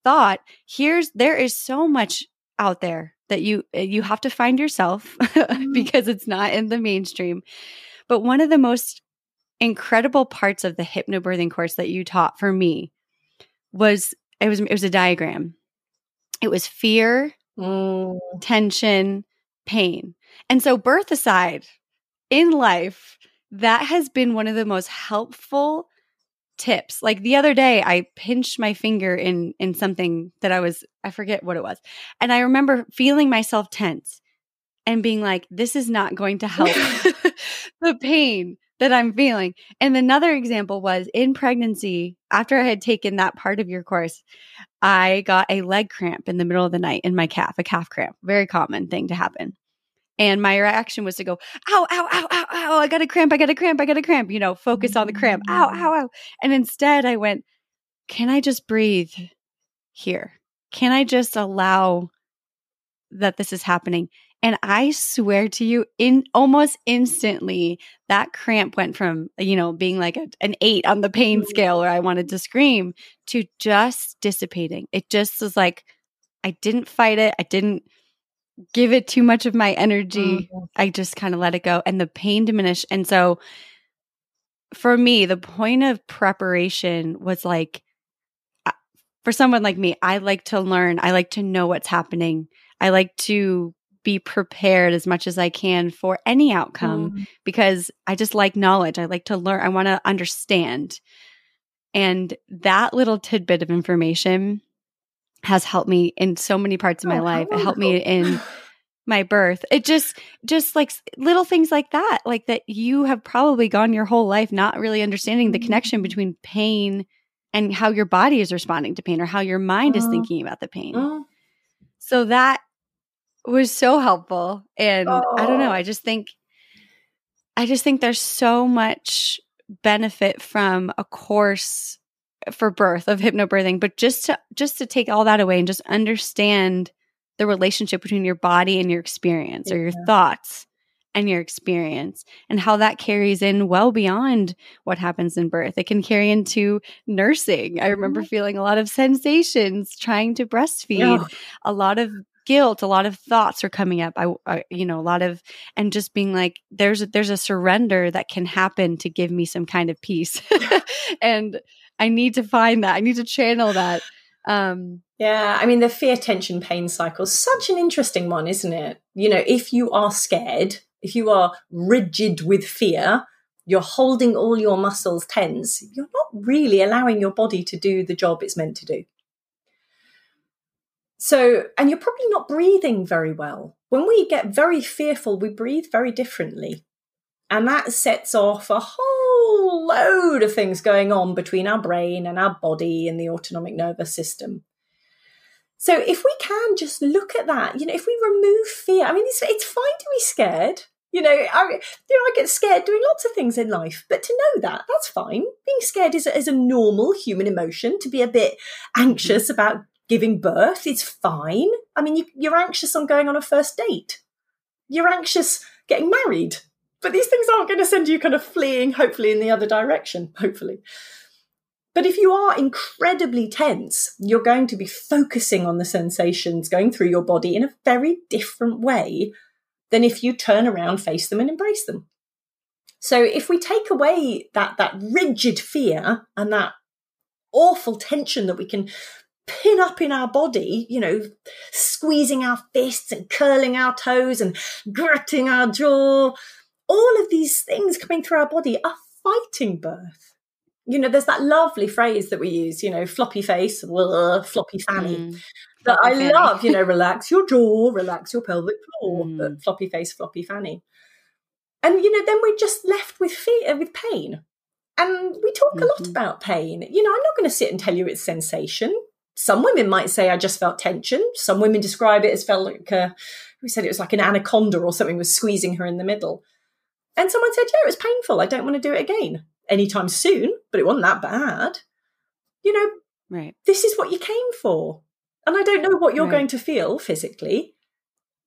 thought here's there is so much out there that you uh, you have to find yourself mm-hmm. because it's not in the mainstream but one of the most incredible parts of the hypnobirthing course that you taught for me was it was it was a diagram it was fear mm. tension pain and so birth aside in life that has been one of the most helpful tips. Like the other day I pinched my finger in in something that I was I forget what it was. And I remember feeling myself tense and being like this is not going to help the pain that I'm feeling. And another example was in pregnancy, after I had taken that part of your course, I got a leg cramp in the middle of the night in my calf, a calf cramp, very common thing to happen. And my reaction was to go, ow, ow, ow, ow, ow, I got a cramp, I got a cramp, I got a cramp, you know, focus on the cramp, ow, mm. ow, ow. And instead I went, can I just breathe here? Can I just allow that this is happening? And I swear to you, in almost instantly, that cramp went from, you know, being like a, an eight on the pain mm. scale where I wanted to scream to just dissipating. It just was like, I didn't fight it. I didn't give it too much of my energy. Mm-hmm. I just kind of let it go and the pain diminished. And so for me, the point of preparation was like, for someone like me, I like to learn. I like to know what's happening. I like to be prepared as much as I can for any outcome mm. because I just like knowledge. I like to learn. I want to understand. And that little tidbit of information has helped me in so many parts of my oh, life. It helped me in my birth. It just just like little things like that, like that you have probably gone your whole life not really understanding the connection mm-hmm. between pain and how your body is responding to pain or how your mind is uh-huh. thinking about the pain. Uh, so that was so helpful and oh. I don't know, I just think I just think there's so much benefit from a course for birth of hypnobirthing but just to just to take all that away and just understand the relationship between your body and your experience or your thoughts and your experience and how that carries in well beyond what happens in birth. It can carry into nursing. I remember mm-hmm. feeling a lot of sensations trying to breastfeed, a lot of guilt, a lot of thoughts are coming up. I, I, you know, a lot of and just being like there's a, there's a surrender that can happen to give me some kind of peace. and I need to find that. I need to channel that. Um yeah, I mean the fear tension pain cycle such an interesting one, isn't it? You know, if you are scared, if you are rigid with fear, you're holding all your muscles tense, you're not really allowing your body to do the job it's meant to do. So, and you're probably not breathing very well. When we get very fearful, we breathe very differently. And that sets off a whole load of things going on between our brain and our body and the autonomic nervous system. So if we can just look at that, you know, if we remove fear, I mean, it's, it's fine to be scared. You know, I, you know, I get scared doing lots of things in life, but to know that, that's fine. Being scared is a, is a normal human emotion. To be a bit anxious mm-hmm. about giving birth is fine. I mean, you, you're anxious on going on a first date. You're anxious getting married. But these things aren't going to send you kind of fleeing, hopefully, in the other direction, hopefully. But if you are incredibly tense, you're going to be focusing on the sensations going through your body in a very different way than if you turn around, face them, and embrace them. So if we take away that, that rigid fear and that awful tension that we can pin up in our body, you know, squeezing our fists and curling our toes and gritting our jaw, all of these things coming through our body are fighting birth you know, there's that lovely phrase that we use, you know, floppy face, blah, floppy fanny. Mm, that I fanny. love, you know, relax your jaw, relax your pelvic floor, mm. floppy face, floppy fanny. And you know, then we're just left with fear, with pain. And we talk mm-hmm. a lot mm-hmm. about pain. You know, I'm not going to sit and tell you it's sensation. Some women might say I just felt tension. Some women describe it as felt like a, we said it was like an anaconda or something was squeezing her in the middle. And someone said, yeah, it was painful. I don't want to do it again anytime soon, but it wasn't that bad. You know, right. this is what you came for. And I don't know what you're right. going to feel physically,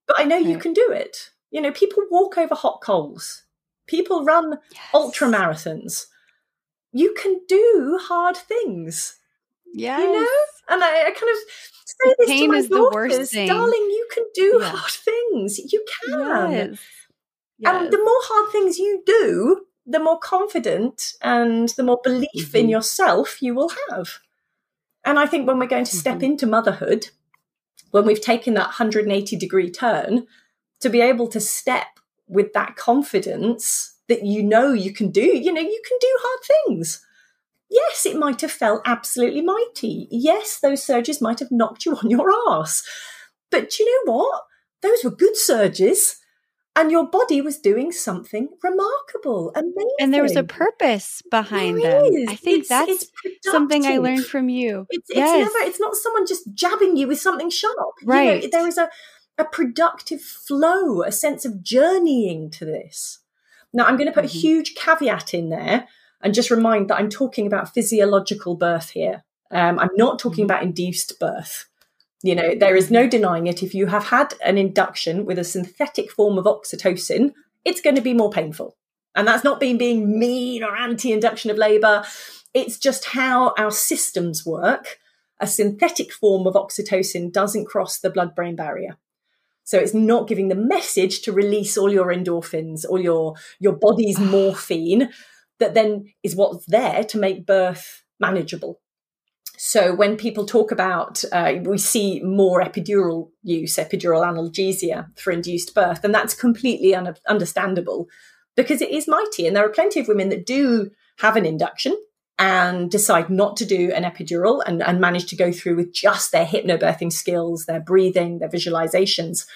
but I know right. you can do it. You know, people walk over hot coals, people run yes. ultra marathons. You can do hard things. Yeah. You know? And I, I kind of say this Pain to my is daughters, the worst thing. darling, you can do yeah. hard things. You can. Yes. Yes. And the more hard things you do, the more confident and the more belief mm-hmm. in yourself you will have. And I think when we're going to step mm-hmm. into motherhood, when we've taken that 180 degree turn, to be able to step with that confidence that you know you can do, you know, you can do hard things. Yes, it might have felt absolutely mighty. Yes, those surges might have knocked you on your ass. But you know what? Those were good surges and your body was doing something remarkable, amazing. And there was a purpose behind there them. Is. I think it's, that's it's something I learned from you. It's, yes. it's never, it's not someone just jabbing you with something sharp. Right. You know, there is a, a productive flow, a sense of journeying to this. Now, I'm going to put mm-hmm. a huge caveat in there and just remind that I'm talking about physiological birth here. Um, I'm not talking mm-hmm. about induced birth. You know, there is no denying it. If you have had an induction with a synthetic form of oxytocin, it's going to be more painful. And that's not being being mean or anti-induction of labour. It's just how our systems work. A synthetic form of oxytocin doesn't cross the blood-brain barrier. So it's not giving the message to release all your endorphins or your your body's morphine that then is what's there to make birth manageable. So when people talk about, uh, we see more epidural use, epidural analgesia for induced birth, and that's completely un- understandable because it is mighty. And there are plenty of women that do have an induction and decide not to do an epidural and, and manage to go through with just their hypnobirthing skills, their breathing, their visualizations.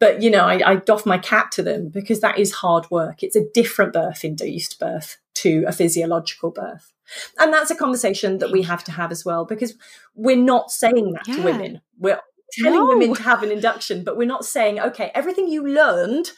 But, you know, I, I doff my cap to them because that is hard work. It's a different birth, induced birth, to a physiological birth. And that's a conversation that we have to have as well because we're not saying that yeah. to women. We're telling no. women to have an induction, but we're not saying, okay, everything you learned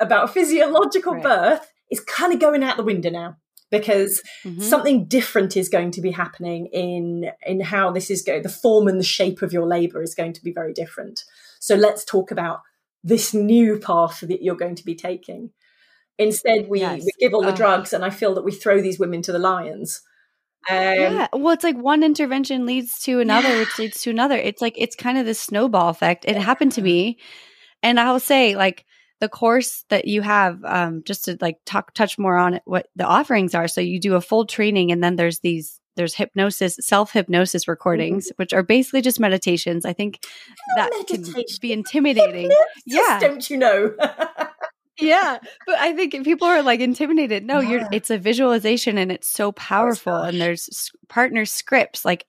about physiological right. birth is kind of going out the window now because mm-hmm. something different is going to be happening in in how this is going the form and the shape of your labor is going to be very different so let's talk about this new path that you're going to be taking instead we, yes. we give all the drugs and i feel that we throw these women to the lions um, yeah, well, it's like one intervention leads to another, yeah. which leads to another. It's like it's kind of this snowball effect. It happened to me, and I'll say like the course that you have um, just to like talk touch more on it, what the offerings are so you do a full training and then there's these there's hypnosis self hypnosis recordings mm-hmm. which are basically just meditations i think that meditation. can be intimidating Hypnosis, yeah don't you know yeah but i think people are like intimidated no yeah. you're it's a visualization and it's so powerful oh, and there's partner scripts like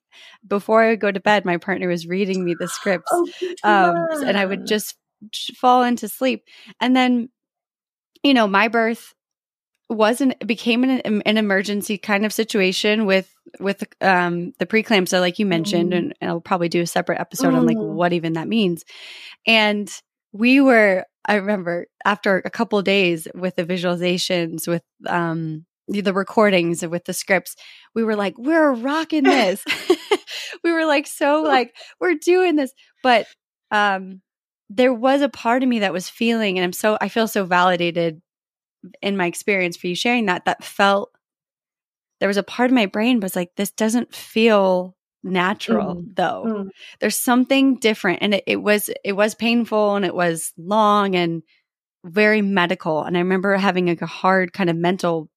before i would go to bed my partner was reading me the scripts oh, um, and i would just fall into sleep. And then, you know, my birth wasn't became an, an emergency kind of situation with with um the preeclampsia like you mentioned mm. and, and, I'll probably do a separate episode mm. on like mm. what even that means. And we were I remember after a couple days with the visualizations with um the recordings with the scripts we were like we're rocking this. We were like so like we're doing this. But um there was a part of me that was feeling, and I'm so, I feel so validated in my experience for you sharing that, that felt, there was a part of my brain was like, this doesn't feel natural mm. though. Mm. There's something different. And it, it was, it was painful and it was long and very medical. And I remember having like a hard kind of mental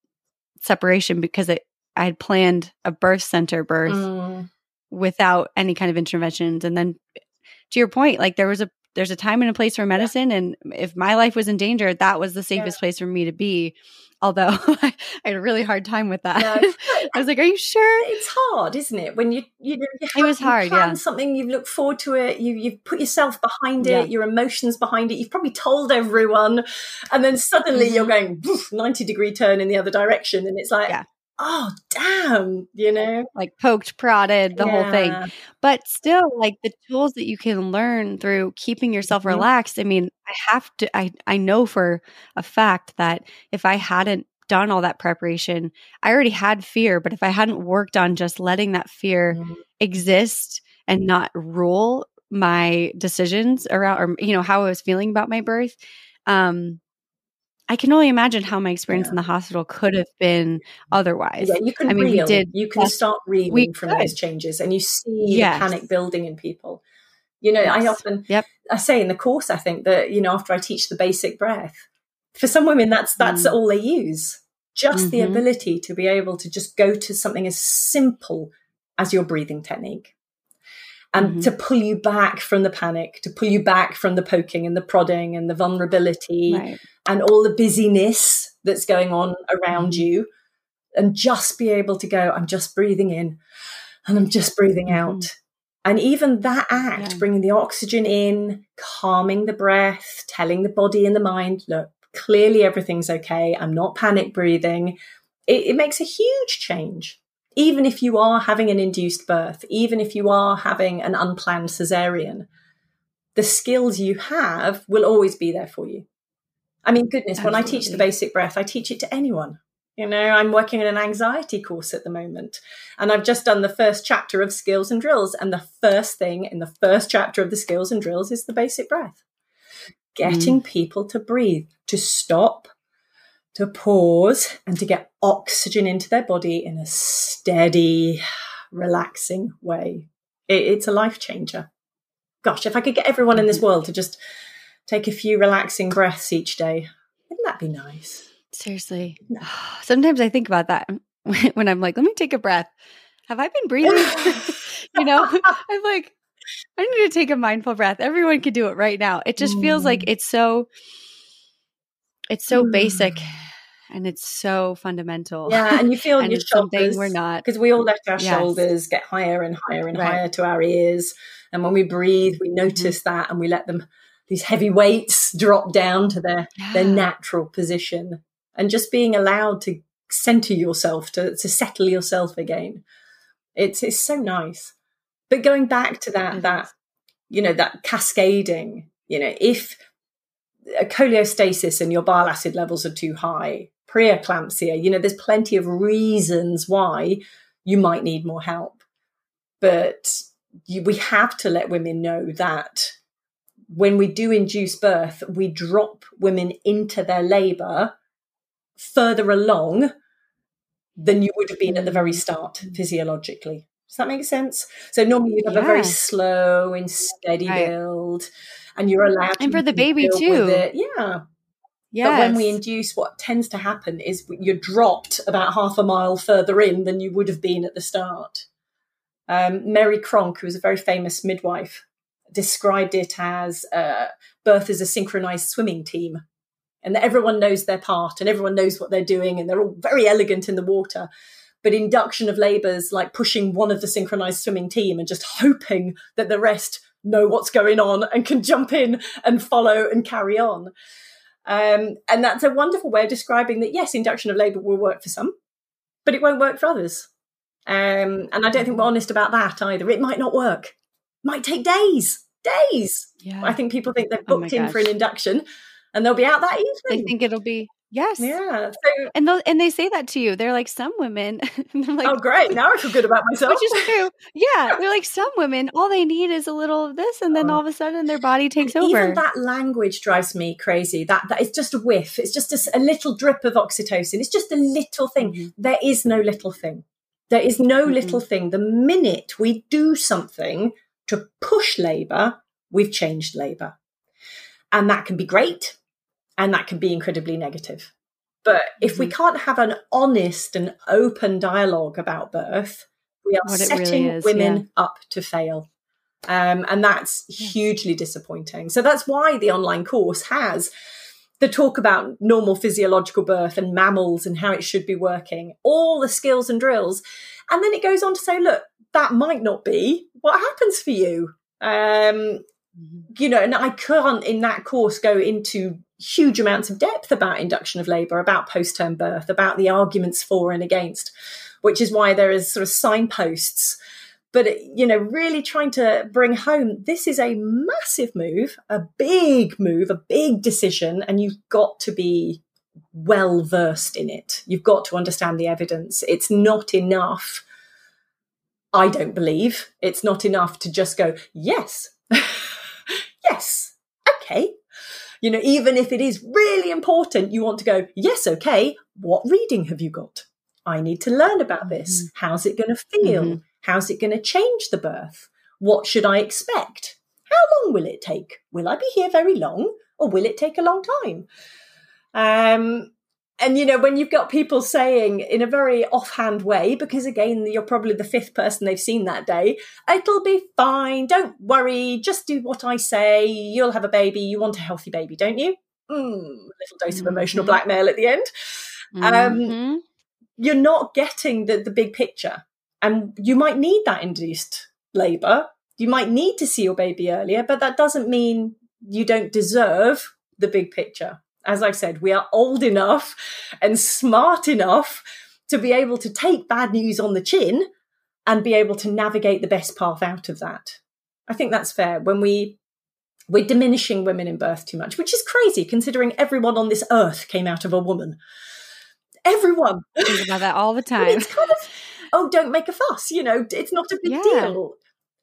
separation because it, I had planned a birth center birth mm. without any kind of interventions. And then to your point, like there was a there's a time and a place for medicine yeah. and if my life was in danger that was the safest yeah. place for me to be although I had a really hard time with that. Yeah. I was like, "Are you sure?" It's hard, isn't it? When you you know you have, it was hard. yeah, something you look forward to it. You you've put yourself behind it, yeah. your emotions behind it. You've probably told everyone, and then suddenly mm-hmm. you're going ninety degree turn in the other direction, and it's like, yeah oh damn you know like poked prodded the yeah. whole thing but still like the tools that you can learn through keeping yourself mm-hmm. relaxed i mean i have to i i know for a fact that if i hadn't done all that preparation i already had fear but if i hadn't worked on just letting that fear mm-hmm. exist and not rule my decisions around or you know how i was feeling about my birth um I can only imagine how my experience yeah. in the hospital could have been otherwise. Yeah, you can I mean, reel. We did, you can start reeling from could. those changes and you see yes. the panic building in people. You know, yes. I often yep. I say in the course, I think that, you know, after I teach the basic breath, for some women that's that's mm. all they use. Just mm-hmm. the ability to be able to just go to something as simple as your breathing technique and mm-hmm. to pull you back from the panic, to pull you back from the poking and the prodding and the vulnerability right. and all the busyness that's going on around mm-hmm. you, and just be able to go, I'm just breathing in and I'm just breathing mm-hmm. out. And even that act, yeah. bringing the oxygen in, calming the breath, telling the body and the mind, look, clearly everything's okay. I'm not panic breathing. It, it makes a huge change even if you are having an induced birth, even if you are having an unplanned cesarean, the skills you have will always be there for you. I mean, goodness, Absolutely. when I teach the basic breath, I teach it to anyone. You know, I'm working in an anxiety course at the moment, and I've just done the first chapter of skills and drills. And the first thing in the first chapter of the skills and drills is the basic breath. Getting mm. people to breathe, to stop, to pause and to get oxygen into their body in a steady, relaxing way. It, it's a life changer. Gosh, if I could get everyone in this world to just take a few relaxing breaths each day, wouldn't that be nice? Seriously. No. Sometimes I think about that when I'm like, let me take a breath. Have I been breathing? you know, I'm like, I need to take a mindful breath. Everyone can do it right now. It just mm. feels like mm. it's so it's so mm. basic and it's so fundamental. Yeah, and you feel and your shoulders. We're not because we all let our yes. shoulders get higher and higher and right. higher to our ears, and when we breathe, we mm-hmm. notice mm-hmm. that, and we let them these heavy weights drop down to their yeah. their natural position, and just being allowed to center yourself to to settle yourself again. It's it's so nice. But going back to that that you know that cascading, you know, if a cholestasis and your bile acid levels are too high, preeclampsia. You know, there's plenty of reasons why you might need more help. But you, we have to let women know that when we do induce birth, we drop women into their labor further along than you would have been at the very start mm. physiologically. Does that make sense? So normally you'd have yeah. a very slow and steady right. build, and you're allowed, and for the baby too. Yeah, Yes. But when we induce, what tends to happen is you're dropped about half a mile further in than you would have been at the start. Um, Mary Cronk, who was a very famous midwife, described it as uh, birth as a synchronized swimming team. And that everyone knows their part and everyone knows what they're doing and they're all very elegant in the water. But induction of labor is like pushing one of the synchronized swimming team and just hoping that the rest know what's going on and can jump in and follow and carry on. Um, and that's a wonderful way of describing that, yes, induction of labour will work for some, but it won't work for others. Um, and I don't think we're honest about that either. It might not work, might take days, days. Yeah. I think people think they've oh booked oh in for an induction and they'll be out that evening. They think it'll be Yes. Yeah. So, and and they say that to you. They're like some women. like, oh, great! Now I feel good about myself. Which is true. Yeah, they're like some women. All they need is a little of this, and then oh. all of a sudden their body takes over. Even that language drives me crazy. That that is just a whiff. It's just a, a little drip of oxytocin. It's just a little thing. Mm-hmm. There is no little thing. There is no mm-hmm. little thing. The minute we do something to push labour, we've changed labour, and that can be great and that can be incredibly negative. But if mm-hmm. we can't have an honest and open dialogue about birth, we are what setting really is, women yeah. up to fail. Um, and that's hugely disappointing. So that's why the online course has the talk about normal physiological birth and mammals and how it should be working, all the skills and drills. And then it goes on to say, look, that might not be what happens for you. Um, mm-hmm. you know, and I can't in that course go into huge amounts of depth about induction of labour, about post term birth, about the arguments for and against, which is why there is sort of signposts. But, you know, really trying to bring home this is a massive move, a big move, a big decision, and you've got to be well versed in it. You've got to understand the evidence. It's not enough. I don't believe it's not enough to just go, yes, yes, okay, you know, even if it is really important, you want to go, yes, okay, what reading have you got? I need to learn about this. Mm-hmm. How's it going to feel? Mm-hmm. How's it going to change the birth? What should I expect? How long will it take? Will I be here very long or will it take a long time? Um, and you know when you've got people saying in a very offhand way because again you're probably the fifth person they've seen that day it'll be fine. Don't worry. Just do what i say. You'll have a baby. You want a healthy baby don't you? Mm, little dose mm-hmm. of emotional blackmail at the end. Um, mm-hmm. um, you're not getting the, the big picture. And you might need that induced labor. You might need to see your baby earlier but that doesn't mean you don't deserve the big picture as I said, we are old enough and smart enough to be able to take bad news on the chin and be able to navigate the best path out of that. I think that's fair. When we we're diminishing women in birth too much, which is crazy considering everyone on this earth came out of a woman. Everyone. Think about that all the time. it's kind of, oh, don't make a fuss. You know, it's not a big yeah. deal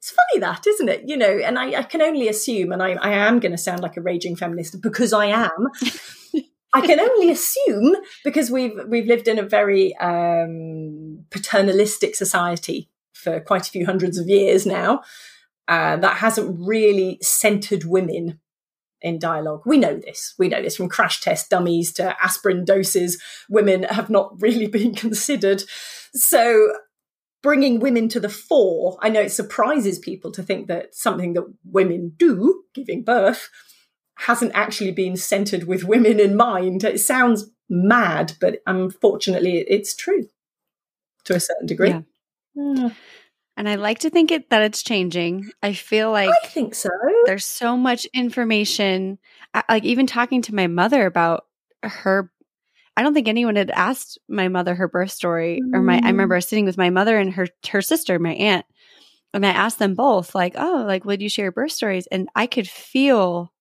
it's funny that, isn't it? You know, and I, I can only assume, and I, I am going to sound like a raging feminist because I am. I can only assume because we've we've lived in a very um, paternalistic society for quite a few hundreds of years now. Uh, that hasn't really centered women in dialogue. We know this. We know this from crash test dummies to aspirin doses. Women have not really been considered. So bringing women to the fore. I know it surprises people to think that something that women do, giving birth, hasn't actually been centered with women in mind. It sounds mad, but unfortunately, it's true to a certain degree. Yeah. Mm. And I like to think it that it's changing. I feel like I think so. There's so much information. I, like even talking to my mother about her I don't think anyone had asked my mother her birth story mm. or my I mm. remember sitting with my mother and her her sister, my aunt, and I asked them both like, "Oh, like would you share birth stories?" And I could feel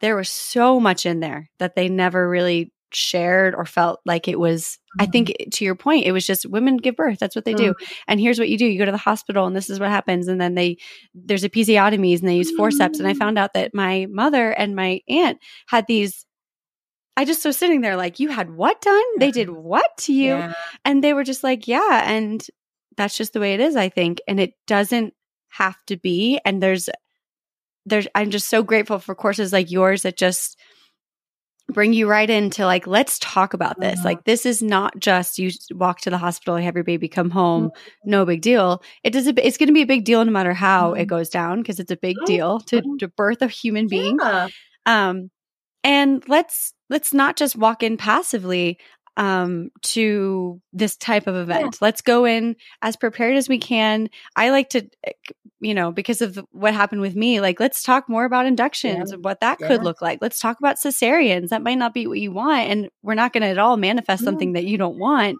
there was so much in there that they never really shared or felt like it was mm-hmm. i think to your point it was just women give birth that's what they do mm-hmm. and here's what you do you go to the hospital and this is what happens and then they there's episiotomies and they use forceps and i found out that my mother and my aunt had these I just was sitting there like, you had what done? They did what to you? Yeah. And they were just like, yeah. And that's just the way it is, I think. And it doesn't have to be. And there's, there's, I'm just so grateful for courses like yours that just bring you right into like, let's talk about this. Uh-huh. Like, this is not just you walk to the hospital, have your baby come home, mm-hmm. no big deal. It does, it's going to be a big deal no matter how mm-hmm. it goes down because it's a big deal to, mm-hmm. to birth a human being. Yeah. Um, and let's let's not just walk in passively um, to this type of event. Yeah. Let's go in as prepared as we can. I like to, eh, you know, because of what happened with me, like, let's talk more about inductions yeah. and what that yeah. could look like. Let's talk about cesareans. That might not be what you want. And we're not going to at all manifest something that you don't want.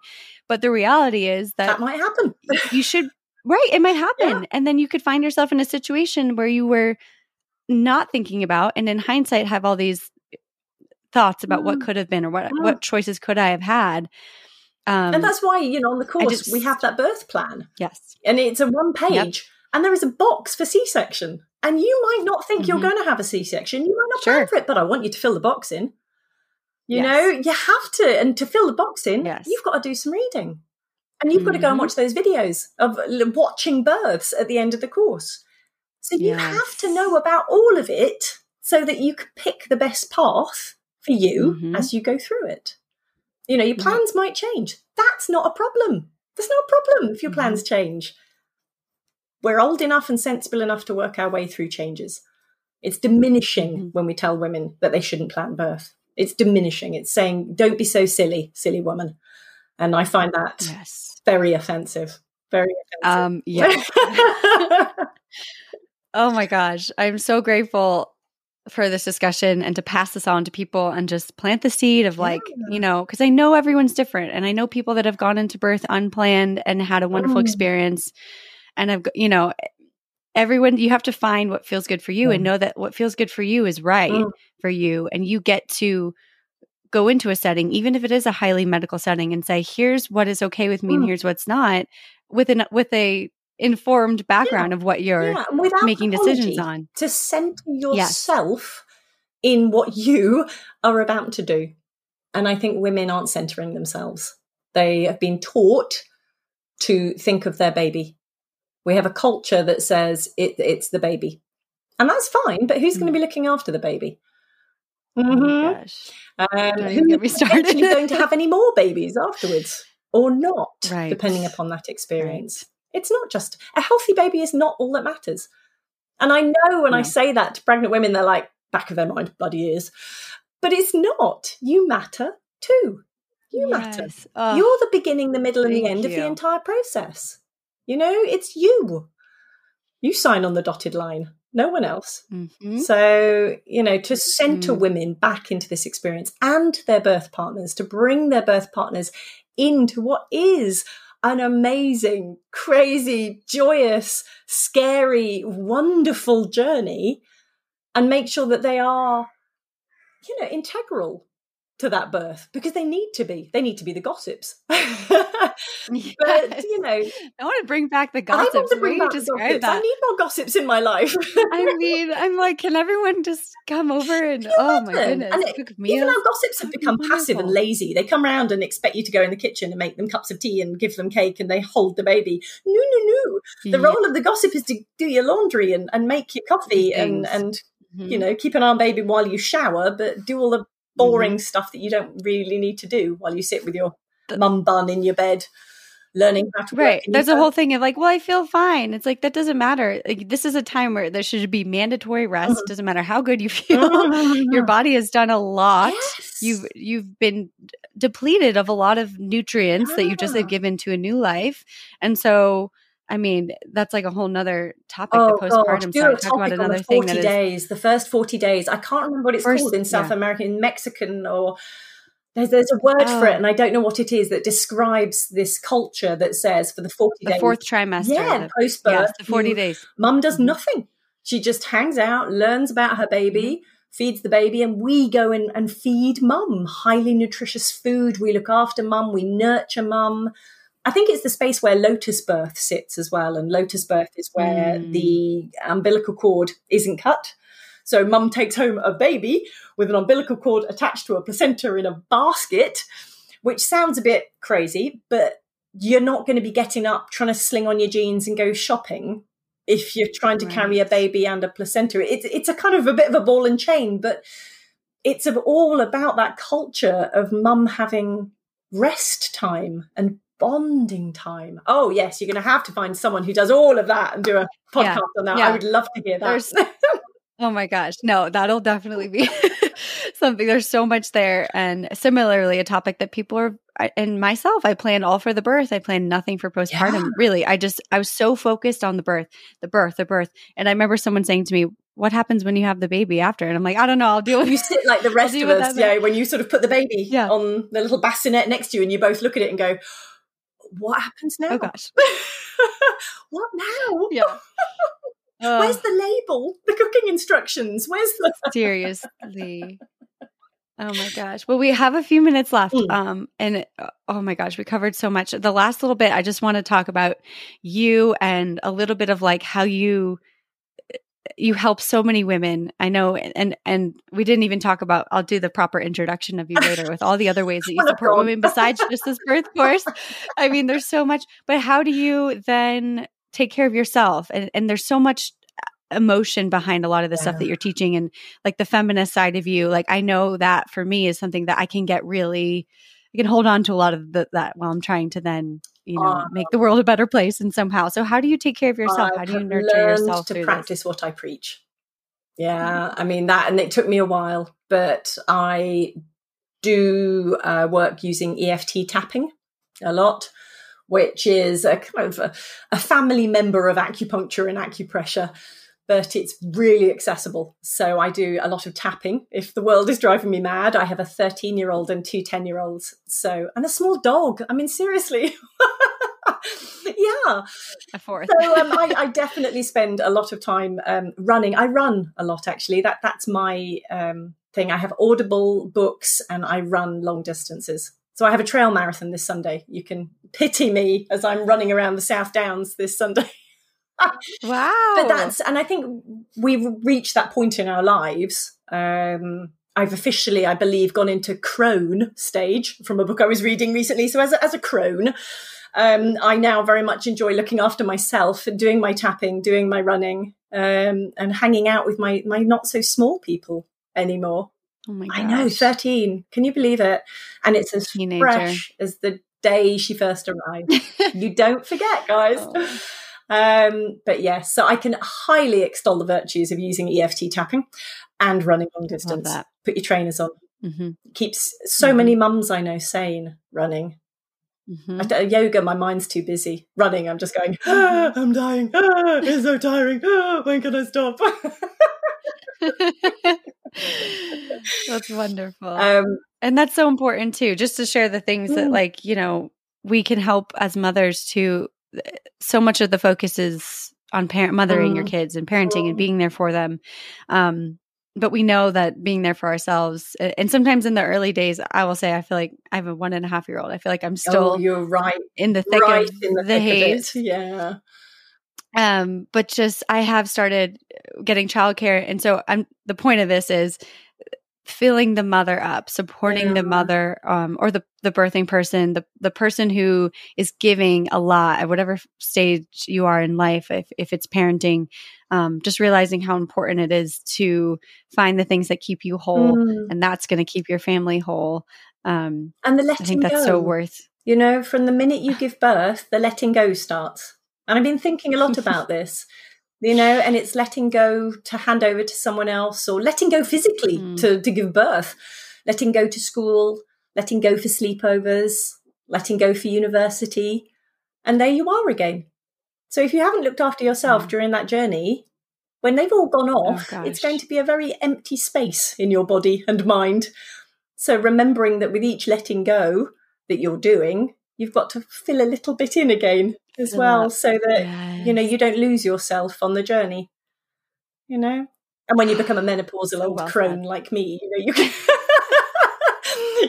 But the reality is that that might happen. you should, right? It might happen. And then you could find yourself in a situation where you were not thinking about and in hindsight have all these thoughts about mm. what could have been or what mm. what choices could I have had. Um, and that's why you know on the course just, we have that birth plan. Yes, and it's a one page, yep. and there is a box for C section. And you might not think mm-hmm. you're going to have a C section. You might not sure. plan for it, but I want you to fill the box in. You yes. know, you have to, and to fill the box in, yes. you've got to do some reading, and you've mm-hmm. got to go and mm-hmm. watch those videos of watching births at the end of the course. So you yes. have to know about all of it so that you can pick the best path for you mm-hmm. as you go through it. You know, your plans mm-hmm. might change. That's not a problem. There's no problem if your mm-hmm. plans change. We're old enough and sensible enough to work our way through changes. It's diminishing mm-hmm. when we tell women that they shouldn't plan birth. It's diminishing. It's saying, don't be so silly, silly woman. And I find that yes. very offensive. Very offensive. Um, yeah. oh my gosh. I'm so grateful for this discussion and to pass this on to people and just plant the seed of like, yeah. you know, because I know everyone's different and I know people that have gone into birth unplanned and had a wonderful mm. experience. And I've, you know, everyone, you have to find what feels good for you mm. and know that what feels good for you is right mm. for you. And you get to go into a setting, even if it is a highly medical setting, and say, here's what is okay with me and mm. here's what's not with an, with a informed background yeah. of what you're yeah. making decisions on. To center yourself yes. in what you are about to do. And I think women aren't centering themselves. They have been taught to think of their baby. We have a culture that says it, it's the baby. And that's fine, but who's mm. going to be looking after the baby? Mm-hmm. Oh gosh. Um, who's actually going to have any more babies afterwards or not, right. depending upon that experience. Right. It's not just a healthy baby is not all that matters. And I know when yeah. I say that to pregnant women, they're like, back of their mind, bloody ears. But it's not. You matter too. You yes. matter. Oh, You're the beginning, the middle, and the end you. of the entire process. You know, it's you. You sign on the dotted line, no one else. Mm-hmm. So, you know, to center mm. women back into this experience and their birth partners, to bring their birth partners into what is an amazing, crazy, joyous, scary, wonderful journey and make sure that they are, you know, integral to that birth because they need to be. They need to be the gossips. but you know, I want to bring back the gossips. I want to bring back gossips. That. I need more gossips in my life. I mean, I'm like, can everyone just come over and oh my goodness, and it, even our gossips have become wonderful. passive and lazy. They come around and expect you to go in the kitchen and make them cups of tea and give them cake and they hold the baby. No, no, no. The yeah. role of the gossip is to do your laundry and, and make your coffee and and mm-hmm. you know keep an eye on baby while you shower, but do all the boring mm-hmm. stuff that you don't really need to do while you sit with your mum bun in your bed learning how to right. there's a whole thing of like well i feel fine. It's like that doesn't matter. Like, this is a time where there should be mandatory rest. Mm-hmm. doesn't matter how good you feel. Mm-hmm. your body has done a lot. Yes. you've you've been depleted of a lot of nutrients that you just have given to a new life. And so I mean, that's like a whole nother topic. Oh, the postpartum. Do talk about another thing. Forty days, the first forty days. I can't remember what it's first, called in South yeah. America, in Mexican, or there's there's a word oh. for it, oh. and I don't know what it is that describes this culture that says for the forty the days, fourth trimester, yeah, post birth, the forty you, days. Mum does mm-hmm. nothing. She just hangs out, learns about her baby, feeds the baby, and we go in and feed mum highly nutritious food. We look after mum, we nurture mum. I think it's the space where lotus birth sits as well. And lotus birth is where mm. the umbilical cord isn't cut. So mum takes home a baby with an umbilical cord attached to a placenta in a basket, which sounds a bit crazy, but you're not going to be getting up trying to sling on your jeans and go shopping if you're trying to right. carry a baby and a placenta. It's it's a kind of a bit of a ball and chain, but it's all about that culture of mum having rest time and bonding time. Oh yes, you're going to have to find someone who does all of that and do a podcast yeah. on that. Yeah. I would love to hear that. oh my gosh, no, that'll definitely be something. There's so much there, and similarly, a topic that people are and myself, I planned all for the birth. I planned nothing for postpartum. Yeah. Really, I just I was so focused on the birth, the birth, the birth. And I remember someone saying to me, "What happens when you have the baby after?" And I'm like, I don't know. I'll deal with. You sit like the rest of us, yeah. When you sort of put the baby yeah. on the little bassinet next to you, and you both look at it and go, "What happens now?" Oh gosh, what now? Yeah. Uh, Where's the label? The cooking instructions? Where's the seriously? Oh my gosh. Well, we have a few minutes left. Mm. Um, and uh, oh my gosh, we covered so much. The last little bit, I just want to talk about you and a little bit of like how you you help so many women. I know, and and we didn't even talk about. I'll do the proper introduction of you later with all the other ways that you support women besides just this birth course. I mean, there's so much. But how do you then take care of yourself? And and there's so much uh, emotion behind a lot of the yeah. stuff that you're teaching and like the feminist side of you like i know that for me is something that i can get really i can hold on to a lot of the, that while i'm trying to then you know uh, make the world a better place and somehow. So how do you take care of yourself? I how do you nurture yourself to practice this? what i preach. Yeah i mean that and it took me a while but i do uh, work using eft tapping a lot which is a kind of a, a family member of acupuncture and acupressure but it's really accessible. So I do a lot of tapping. If the world is driving me mad, I have a 13 year old and two 10 year olds. So, and a small dog. I mean, seriously. yeah. A fourth. so um, I, I, definitely spend a lot of time um, running. I run a lot, actually. That That's my um, thing. I have audible books and I run long distances. So I have a trail marathon this Sunday. You can pity me as I'm running around the South Downs this Sunday wow. But that's, and I think we've reached that point in our lives. Um, I've officially, I believe, gone into crone stage from a book I was reading recently. So as a, as a crone, um, I now very much enjoy looking after myself and doing my tapping, doing my running, um, and hanging out with my my not so small people anymore. Oh my gosh. I know, thirteen. Can you believe it? And it's as Teenager. fresh as the day she first arrived. you don't forget, guys. Oh. Um, but yes, so I can highly extol the virtues of using EFT tapping and running long distance. Put your trainers on. Mm-hmm. Keeps so mm-hmm. many mums I know sane running. Mm-hmm. I, yoga, my mind's too busy. Running, I'm just going, ah, I'm dying. Ah, it's so tiring. Ah, when can I stop? that's wonderful. Um, and that's so important too, just to share the things mm. that, like, you know, we can help as mothers to so much of the focus is on parent mothering mm. your kids and parenting mm. and being there for them um, but we know that being there for ourselves and sometimes in the early days i will say i feel like i have a one and a half year old i feel like i'm still oh, you're right in the thick right of the, the hate yeah um but just i have started getting childcare and so i'm the point of this is filling the mother up, supporting yeah. the mother um, or the, the birthing person, the, the person who is giving a lot at whatever stage you are in life, if, if it's parenting, um, just realizing how important it is to find the things that keep you whole mm. and that's going to keep your family whole. Um, and the letting I think that's go. so worth. You know, from the minute you give birth, the letting go starts. And I've been thinking a lot about this you know, and it's letting go to hand over to someone else or letting go physically mm. to, to give birth, letting go to school, letting go for sleepovers, letting go for university. And there you are again. So if you haven't looked after yourself mm. during that journey, when they've all gone oh, off, oh, it's going to be a very empty space in your body and mind. So remembering that with each letting go that you're doing, you've got to fill a little bit in again as well so that yes. you know you don't lose yourself on the journey you know And when you become a menopausal old well crone said. like me, you know, you can.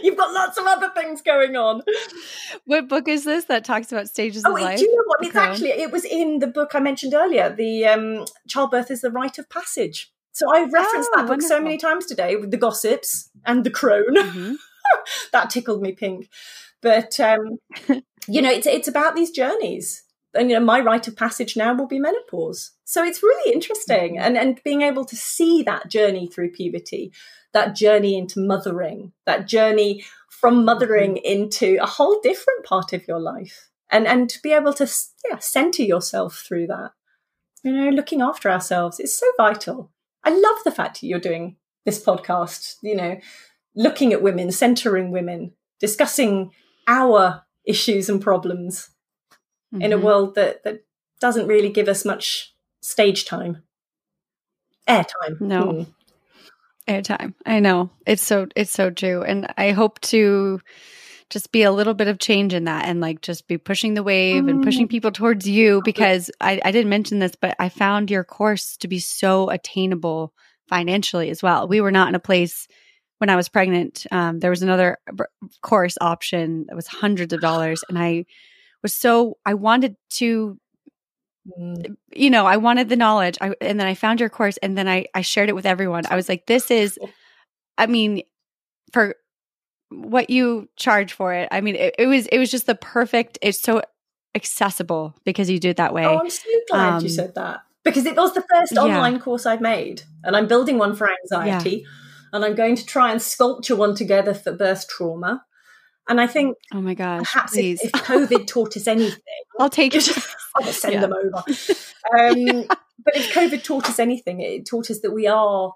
You've got lots of other things going on. What book is this that talks about stages oh, of life? Do you know what? It's actually it was in the book I mentioned earlier. The um, childbirth is the rite of passage. So I referenced oh, that book wonderful. so many times today with the gossips and the crone. Mm-hmm. that tickled me pink. But um, you know, it's it's about these journeys. And you know, my rite of passage now will be menopause. So it's really interesting, mm-hmm. and and being able to see that journey through puberty, that journey into mothering, that journey from mothering mm-hmm. into a whole different part of your life, and and to be able to yeah center yourself through that. You know, looking after ourselves is so vital. I love the fact that you're doing this podcast. You know, looking at women, centering women, discussing our issues and problems mm-hmm. in a mm-hmm. world that that doesn't really give us much stage time, airtime. No. Mm. Airtime. I know. It's so it's so true. And I hope to just be a little bit of change in that and like just be pushing the wave and pushing mm. people towards you because I, I didn't mention this, but I found your course to be so attainable financially as well. We were not in a place when I was pregnant. Um, there was another course option that was hundreds of dollars, and I was so I wanted to mm. you know, I wanted the knowledge. I, and then I found your course and then I, I shared it with everyone. I was like, this is, I mean, for what you charge for it. I mean, it, it was, it was just the perfect, it's so accessible because you do it that way. Oh, I'm so glad um, you said that because it was the first online course I've made and I'm building one for anxiety yeah. And I'm going to try and sculpture one together for birth trauma. And I think, oh my gosh, perhaps if, if, COVID taught us anything, I'll take it. I'll send yeah. them over. Um, but if COVID taught us anything, it taught us that we are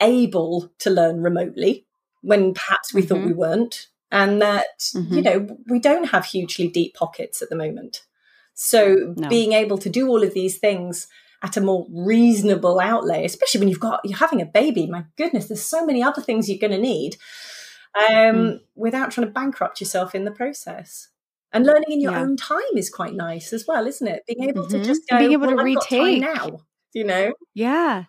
able to learn remotely when perhaps we mm-hmm. thought we weren't, and that mm-hmm. you know we don't have hugely deep pockets at the moment. So no. being able to do all of these things at a more reasonable outlay, especially when you've got you're having a baby, my goodness, there's so many other things you're going to need um, mm. without trying to bankrupt yourself in the process. And learning in your yeah. own time is quite nice as well, isn't it? Being able mm-hmm. to just go, being able well, to retake now, you know? Yeah.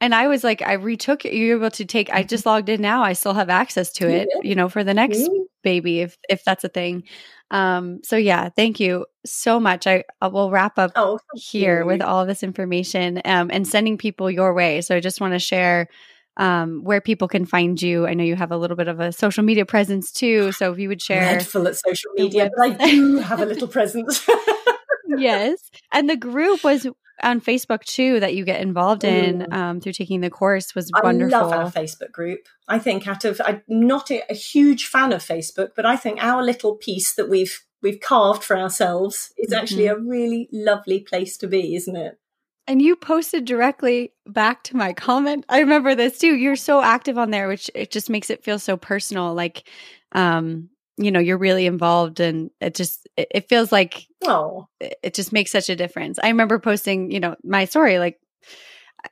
And I was like, I retook it. You're able to take. I just logged in now. I still have access to it, yeah. you know, for the next yeah. Baby, if if that's a thing. Um. So yeah, thank you so much. I, I will wrap up oh, here you. with all this information um, and sending people your way. So I just want to share um, where people can find you. I know you have a little bit of a social media presence too. So if you would share. Dreadful at social media, but I do have a little presence. yes. And the group was on Facebook too that you get involved in um, through taking the course was wonderful. I love our Facebook group. I think out of I'm not a, a huge fan of Facebook, but I think our little piece that we've we've carved for ourselves is actually mm-hmm. a really lovely place to be, isn't it? And you posted directly back to my comment. I remember this too. You're so active on there, which it just makes it feel so personal. Like, um, you know, you're really involved and it just, it, it feels like, oh, it, it just makes such a difference. I remember posting, you know, my story, like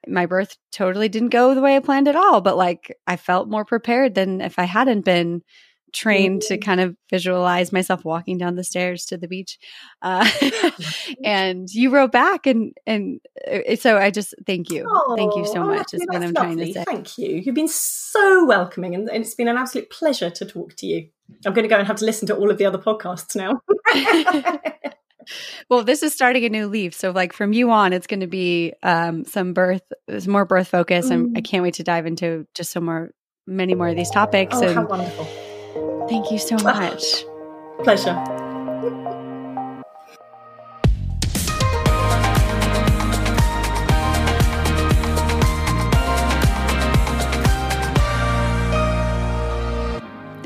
my birth totally didn't go the way I planned at all, but like I felt more prepared than if I hadn't been trained to kind of visualize myself walking down the stairs to the beach. Uh, and you wrote back and, and uh, so I just thank you. Oh, thank you so much is what I'm lovely. trying to say. Thank you. You've been so welcoming and, and it's been an absolute pleasure to talk to you. I'm going to go and have to listen to all of the other podcasts now. well, this is starting a new leaf. So, like from you on, it's going to be um, some birth, more birth focus, mm. and I mm. can't wait to dive into just some more, many more of these topics. Oh, and, how wonderful! Thank you so much. Pleasure.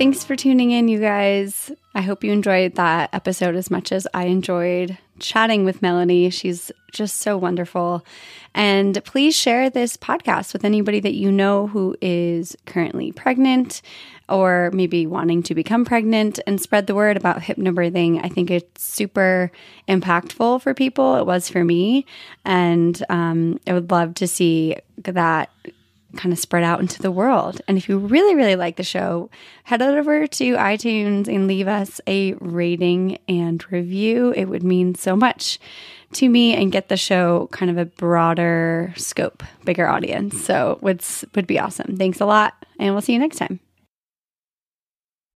Thanks for tuning in, you guys. I hope you enjoyed that episode as much as I enjoyed chatting with Melanie. She's just so wonderful. And please share this podcast with anybody that you know who is currently pregnant or maybe wanting to become pregnant and spread the word about hypnobirthing. I think it's super impactful for people. It was for me. And um, I would love to see that kind of spread out into the world. And if you really, really like the show, head over to iTunes and leave us a rating and review. It would mean so much to me and get the show kind of a broader scope, bigger audience. So would would be awesome. Thanks a lot, and we'll see you next time.